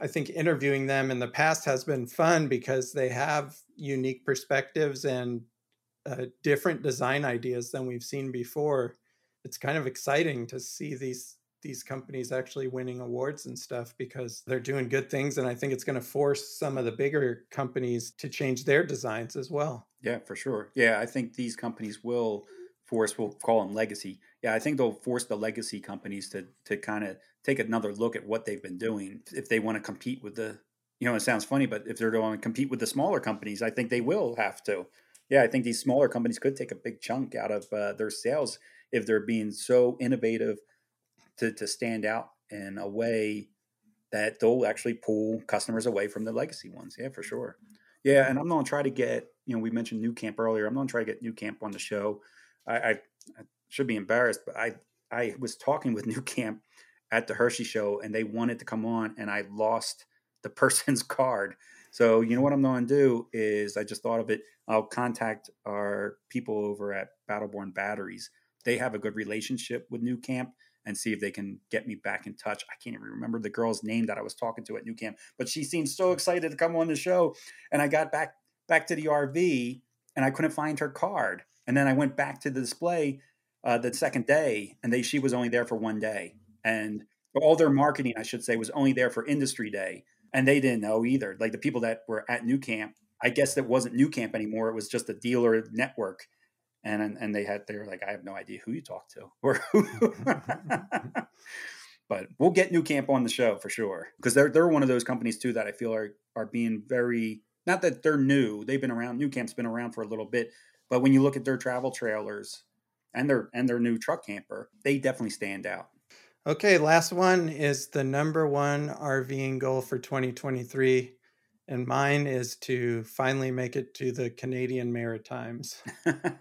I think interviewing them in the past has been fun because they have unique perspectives and uh, different design ideas than we've seen before. it's kind of exciting to see these these companies actually winning awards and stuff because they're doing good things and i think it's going to force some of the bigger companies to change their designs as well. Yeah for sure. Yeah i think these companies will force we'll call them legacy. Yeah i think they'll force the legacy companies to to kind of take another look at what they've been doing if they want to compete with the you know it sounds funny but if they're going to compete with the smaller companies i think they will have to yeah i think these smaller companies could take a big chunk out of uh, their sales if they're being so innovative to, to stand out in a way that they'll actually pull customers away from the legacy ones. Yeah, for sure. Yeah, and I'm going to try to get, you know, we mentioned nuCamp earlier. I'm going to try to get nuCamp on the show. I, I, I should be embarrassed, but I, I was talking with nuCamp at the Hershey show and they wanted to come on and I lost the person's card. So, you know what I'm going to do is I just thought of it. I'll contact our people over at Battleborn Batteries. They have a good relationship with nuCamp and see if they can get me back in touch. I can't even remember the girl's name that I was talking to at nuCamp, but she seemed so excited to come on the show. And I got back back to the RV and I couldn't find her card. And then I went back to the display uh, the second day, and they she was only there for one day. And all their marketing, I should say, was only there for Industry Day, and they didn't know either. Like the people that were at nuCamp, I guess that wasn't nuCamp anymore. It was just a dealer network and and they had they were like, I have no idea who you talk to or but we'll get nuCamp on the show for sure because they're they're one of those companies too that I feel are are being very not that they're new. They've been around. nuCamp's been around for a little bit, but when you look at their travel trailers and their and their new truck camper, they definitely stand out. Okay, last one is the number one RVing goal for 2023 and mine is to finally make it to the Canadian Maritimes. nice.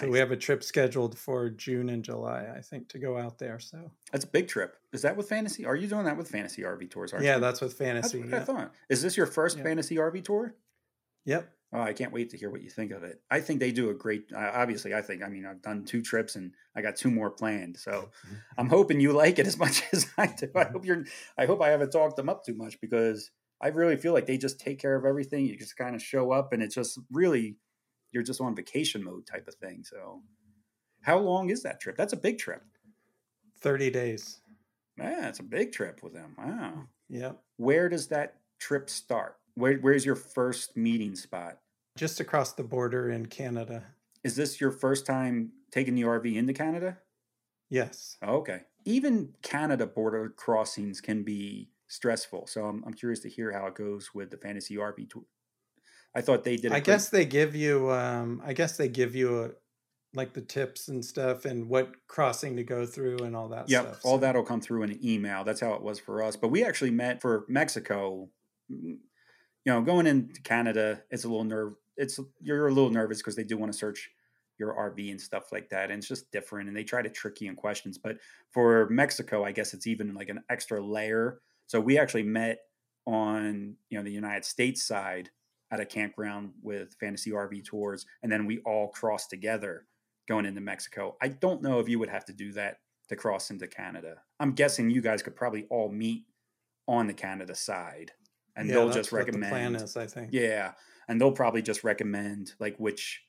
So we have a trip scheduled for June and July, I think, to go out there. So that's a big trip. Is that with Fantasy? Are you doing that with Fantasy RV tours? yeah, you? that's with Fantasy. That's what I thought. Is this your first. Fantasy RV tour? Yep. Oh, I can't wait to hear what you think of it. I think they do a great. Uh, obviously, I think. I mean, I've done two trips and I got two more planned. So I'm hoping you like it as much as I do. I hope you're. I hope I haven't talked them up too much because I really feel like they just take care of everything. You just kind of show up and it's just really you're just on vacation mode type of thing. So how long is that trip? That's a big trip. 30 days. Man, it's a big trip with them. Wow. Yep. Where does that trip start? Where, where's your first meeting spot? Just across the border in Canada. Is this your first time taking the RV into Canada? Yes. Okay. Even Canada border crossings can be stressful. So I'm, I'm curious to hear how it goes with the fantasy RV tour. I thought they did. I great... guess they give you. Um, I guess they give you a, like the tips and stuff and what crossing to go through and all that. Yep, stuff, all that'll come through in an email. That's how it was for us. But we actually met for Mexico. You know, going into Canada, it's a little nerve. It's you're a little nervous because they do want to search your RV and stuff like that. And it's just different. And they try to trick you in questions. But for Mexico, I guess it's even like an extra layer so we actually met on you know the United States side at a campground with Fantasy RV Tours, and then we all crossed together going into Mexico. I don't know if you would have to do that to cross into Canada. I'm guessing you guys could probably all meet on the Canada side, and yeah, they'll just recommend. The plan is, I think. Yeah, and they'll probably just recommend like which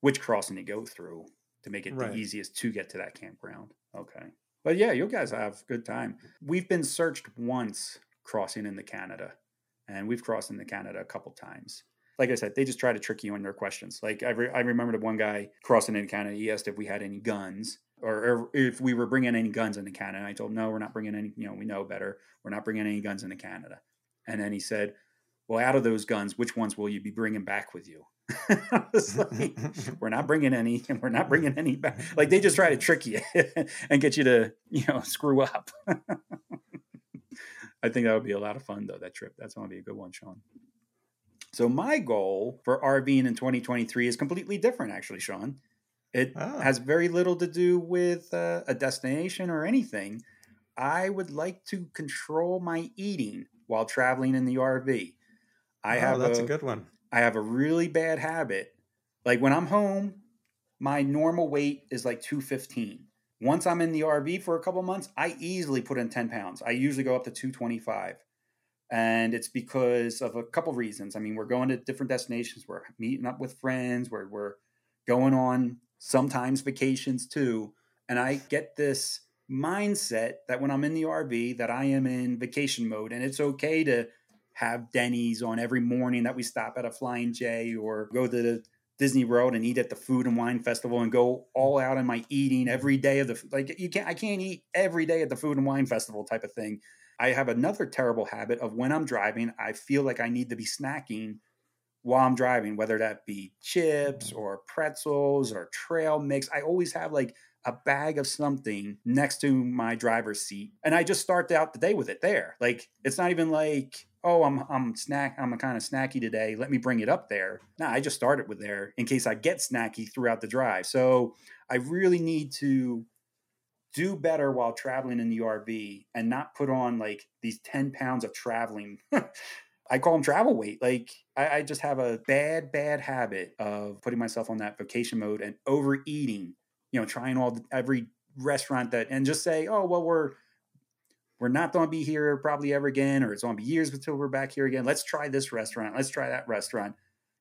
which crossing to go through to make it right. the easiest to get to that campground. Okay. But yeah, you guys have a good time. We've been searched once crossing into Canada, and we've crossed into Canada a couple times. Like I said, they just try to trick you in their questions. Like I, re- I remember the one guy crossing into Canada. He asked if we had any guns, or, or if we were bringing any guns into Canada. And I told him, no, we're not bringing any. You know, we know better. We're not bringing any guns into Canada. And then he said, well, out of those guns, which ones will you be bringing back with you? like, we're not bringing any, and we're not bringing any back. Like they just try to trick you and get you to, you know, screw up. I think that would be a lot of fun, though. That trip. That's going to be a good one, Sean. So my goal for RVing in 2023 is completely different, actually, Sean. It oh. has very little to do with uh, a destination or anything. I would like to control my eating while traveling in the RV. I oh, have that's a, a good one. I have a really bad habit. Like when I'm home, my normal weight is like 215. Once I'm in the RV for a couple months, I easily put in 10 pounds. I usually go up to 225. And it's because of a couple reasons. I mean, we're going to different destinations, we're meeting up with friends, we're, we're going on sometimes vacations too. And I get this mindset that when I'm in the RV that I am in vacation mode and it's okay to have Denny's on every morning that we stop at a Flying J or go to the Disney World and eat at the Food and Wine Festival and go all out in my eating every day of the like you can't I can't eat every day at the Food and Wine Festival type of thing. I have another terrible habit of when I'm driving, I feel like I need to be snacking while I'm driving, whether that be chips mm. or pretzels or trail mix. I always have like a bag of something next to my driver's seat and I just start out the day with it there. Like it's not even like, oh, I'm I'm snack I'm kind of snacky today. Let me bring it up there. No, I just start it with there in case I get snacky throughout the drive. So I really need to do better while traveling in the RV and not put on like these 10 pounds of traveling. I call them travel weight. Like I, I, just have a bad, bad habit of putting myself on that vacation mode and overeating you know, trying all every restaurant that and just say, oh well, we're we're not going to be here probably ever again, or it's going to be years until we're back here again. Let's try this restaurant. Let's try that restaurant.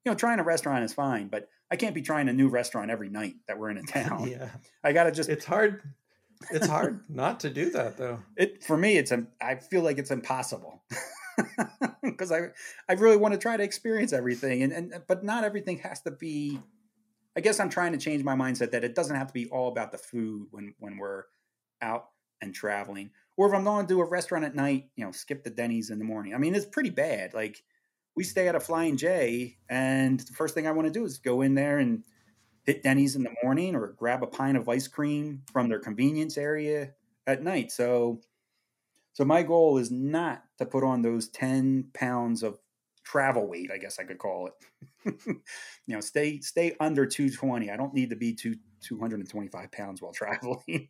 You know, trying a restaurant is fine, but I can't be trying a new restaurant every night that we're in a town. yeah, I got to just. It's hard. It's hard not to do that though. It for me, it's I feel like it's impossible because I I really want to try to experience everything, and and but not everything has to be I guess I'm trying to change my mindset that it doesn't have to be all about the food when when we're out and traveling. Or if I'm going to a restaurant at night, you know, skip the Denny's in the morning. I mean, it's pretty bad. Like we stay at a Flying J, and the first thing I want to do is go in there and hit Denny's in the morning or grab a pint of ice cream from their convenience area at night. So so my goal is not to put on those 10 pounds of travel weight, I guess I could call it. you know, stay stay under 220. I don't need to be two 225 pounds while traveling.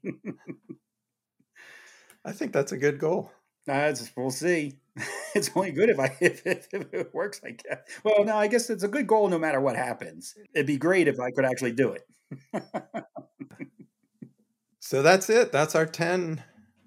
I think that's a good goal. Uh, we'll see. it's only good if I if if it works. I guess. Well, no, I guess it's a good goal no matter what happens. It'd be great if I could actually do it. so that's it. That's our ten,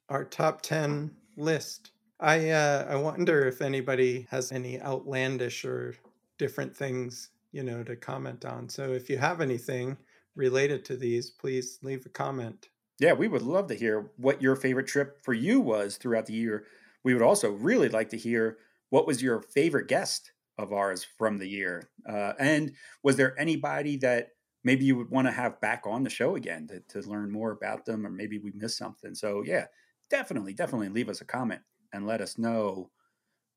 our top ten list. I uh, I wonder if anybody has any outlandish or different things you know to comment on. So if you have anything related to these, please leave a comment. Yeah, we would love to hear what your favorite trip for you was throughout the year. We would also really like to hear what was your favorite guest of ours from the year, uh, and was there anybody that maybe you would want to have back on the show again to, to learn more about them, or maybe we missed something. So yeah, definitely, definitely leave us a comment and let us know.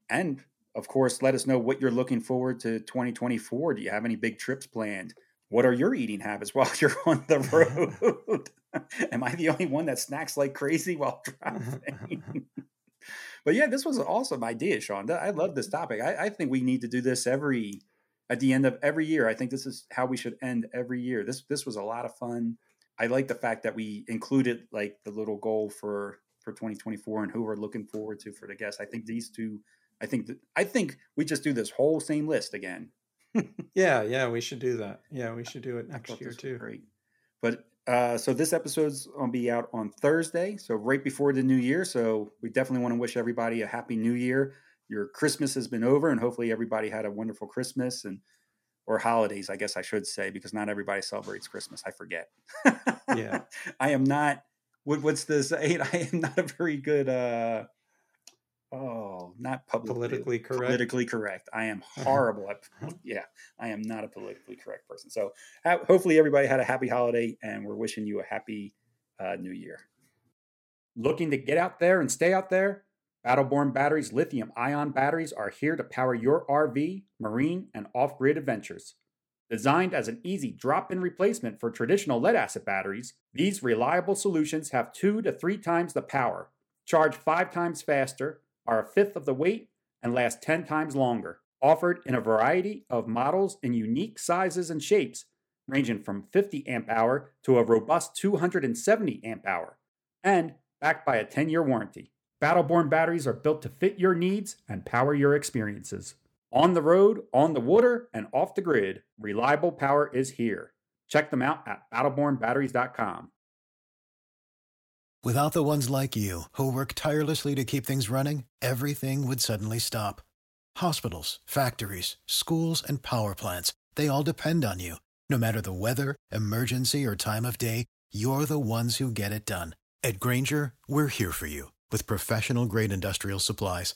And of course, let us know what you're looking forward to 2024. Do you have any big trips planned? What are your eating habits while you're on the road? Am I the only one that snacks like crazy while driving? but yeah, this was an awesome idea, Sean. I love this mm-hmm. topic. I, I, think we need to do this every at the end of every year. I think this is how we should end every year. This this was a lot of fun. I like the fact that we included like the little goal for for 2024 and who we're looking forward to for the guests. I think these two. I think that I think we just do this whole same list again. yeah, yeah, we should do that. Yeah, we should do it next year too. Great. But uh, so this episode's gonna be out on Thursday, so right before the new year. So we definitely want to wish everybody a happy new year. Your Christmas has been over, and hopefully everybody had a wonderful Christmas and or holidays, I guess I should say, because not everybody celebrates Christmas. I forget. yeah, I am not what, what's this? I am not a very good. uh Oh, not publicly, politically correct. Politically correct. I am horrible at. Yeah, I am not a politically correct person. So, hopefully, everybody had a happy holiday, and we're wishing you a happy uh, new year. Looking to get out there and stay out there? Battleborn Batteries lithium ion batteries are here to power your RV, marine, and off grid adventures. Designed as an easy drop in replacement for traditional lead acid batteries, these reliable solutions have two to three times the power, charge five times faster, are a fifth of the weight, and last 10 times longer. Offered in a variety of models in unique sizes and shapes, ranging from 50 amp hour to a robust 270 amp hour, and backed by a 10 year warranty. Battleborn batteries are built to fit your needs and power your experiences. On the road, on the water, and off the grid, reliable power is here. Check them out at battlebornbatteries.com. Without the ones like you, who work tirelessly to keep things running, everything would suddenly stop. Hospitals, factories, schools, and power plants, they all depend on you. No matter the weather, emergency, or time of day, you're the ones who get it done. At Grainger, we're here for you with professional grade industrial supplies.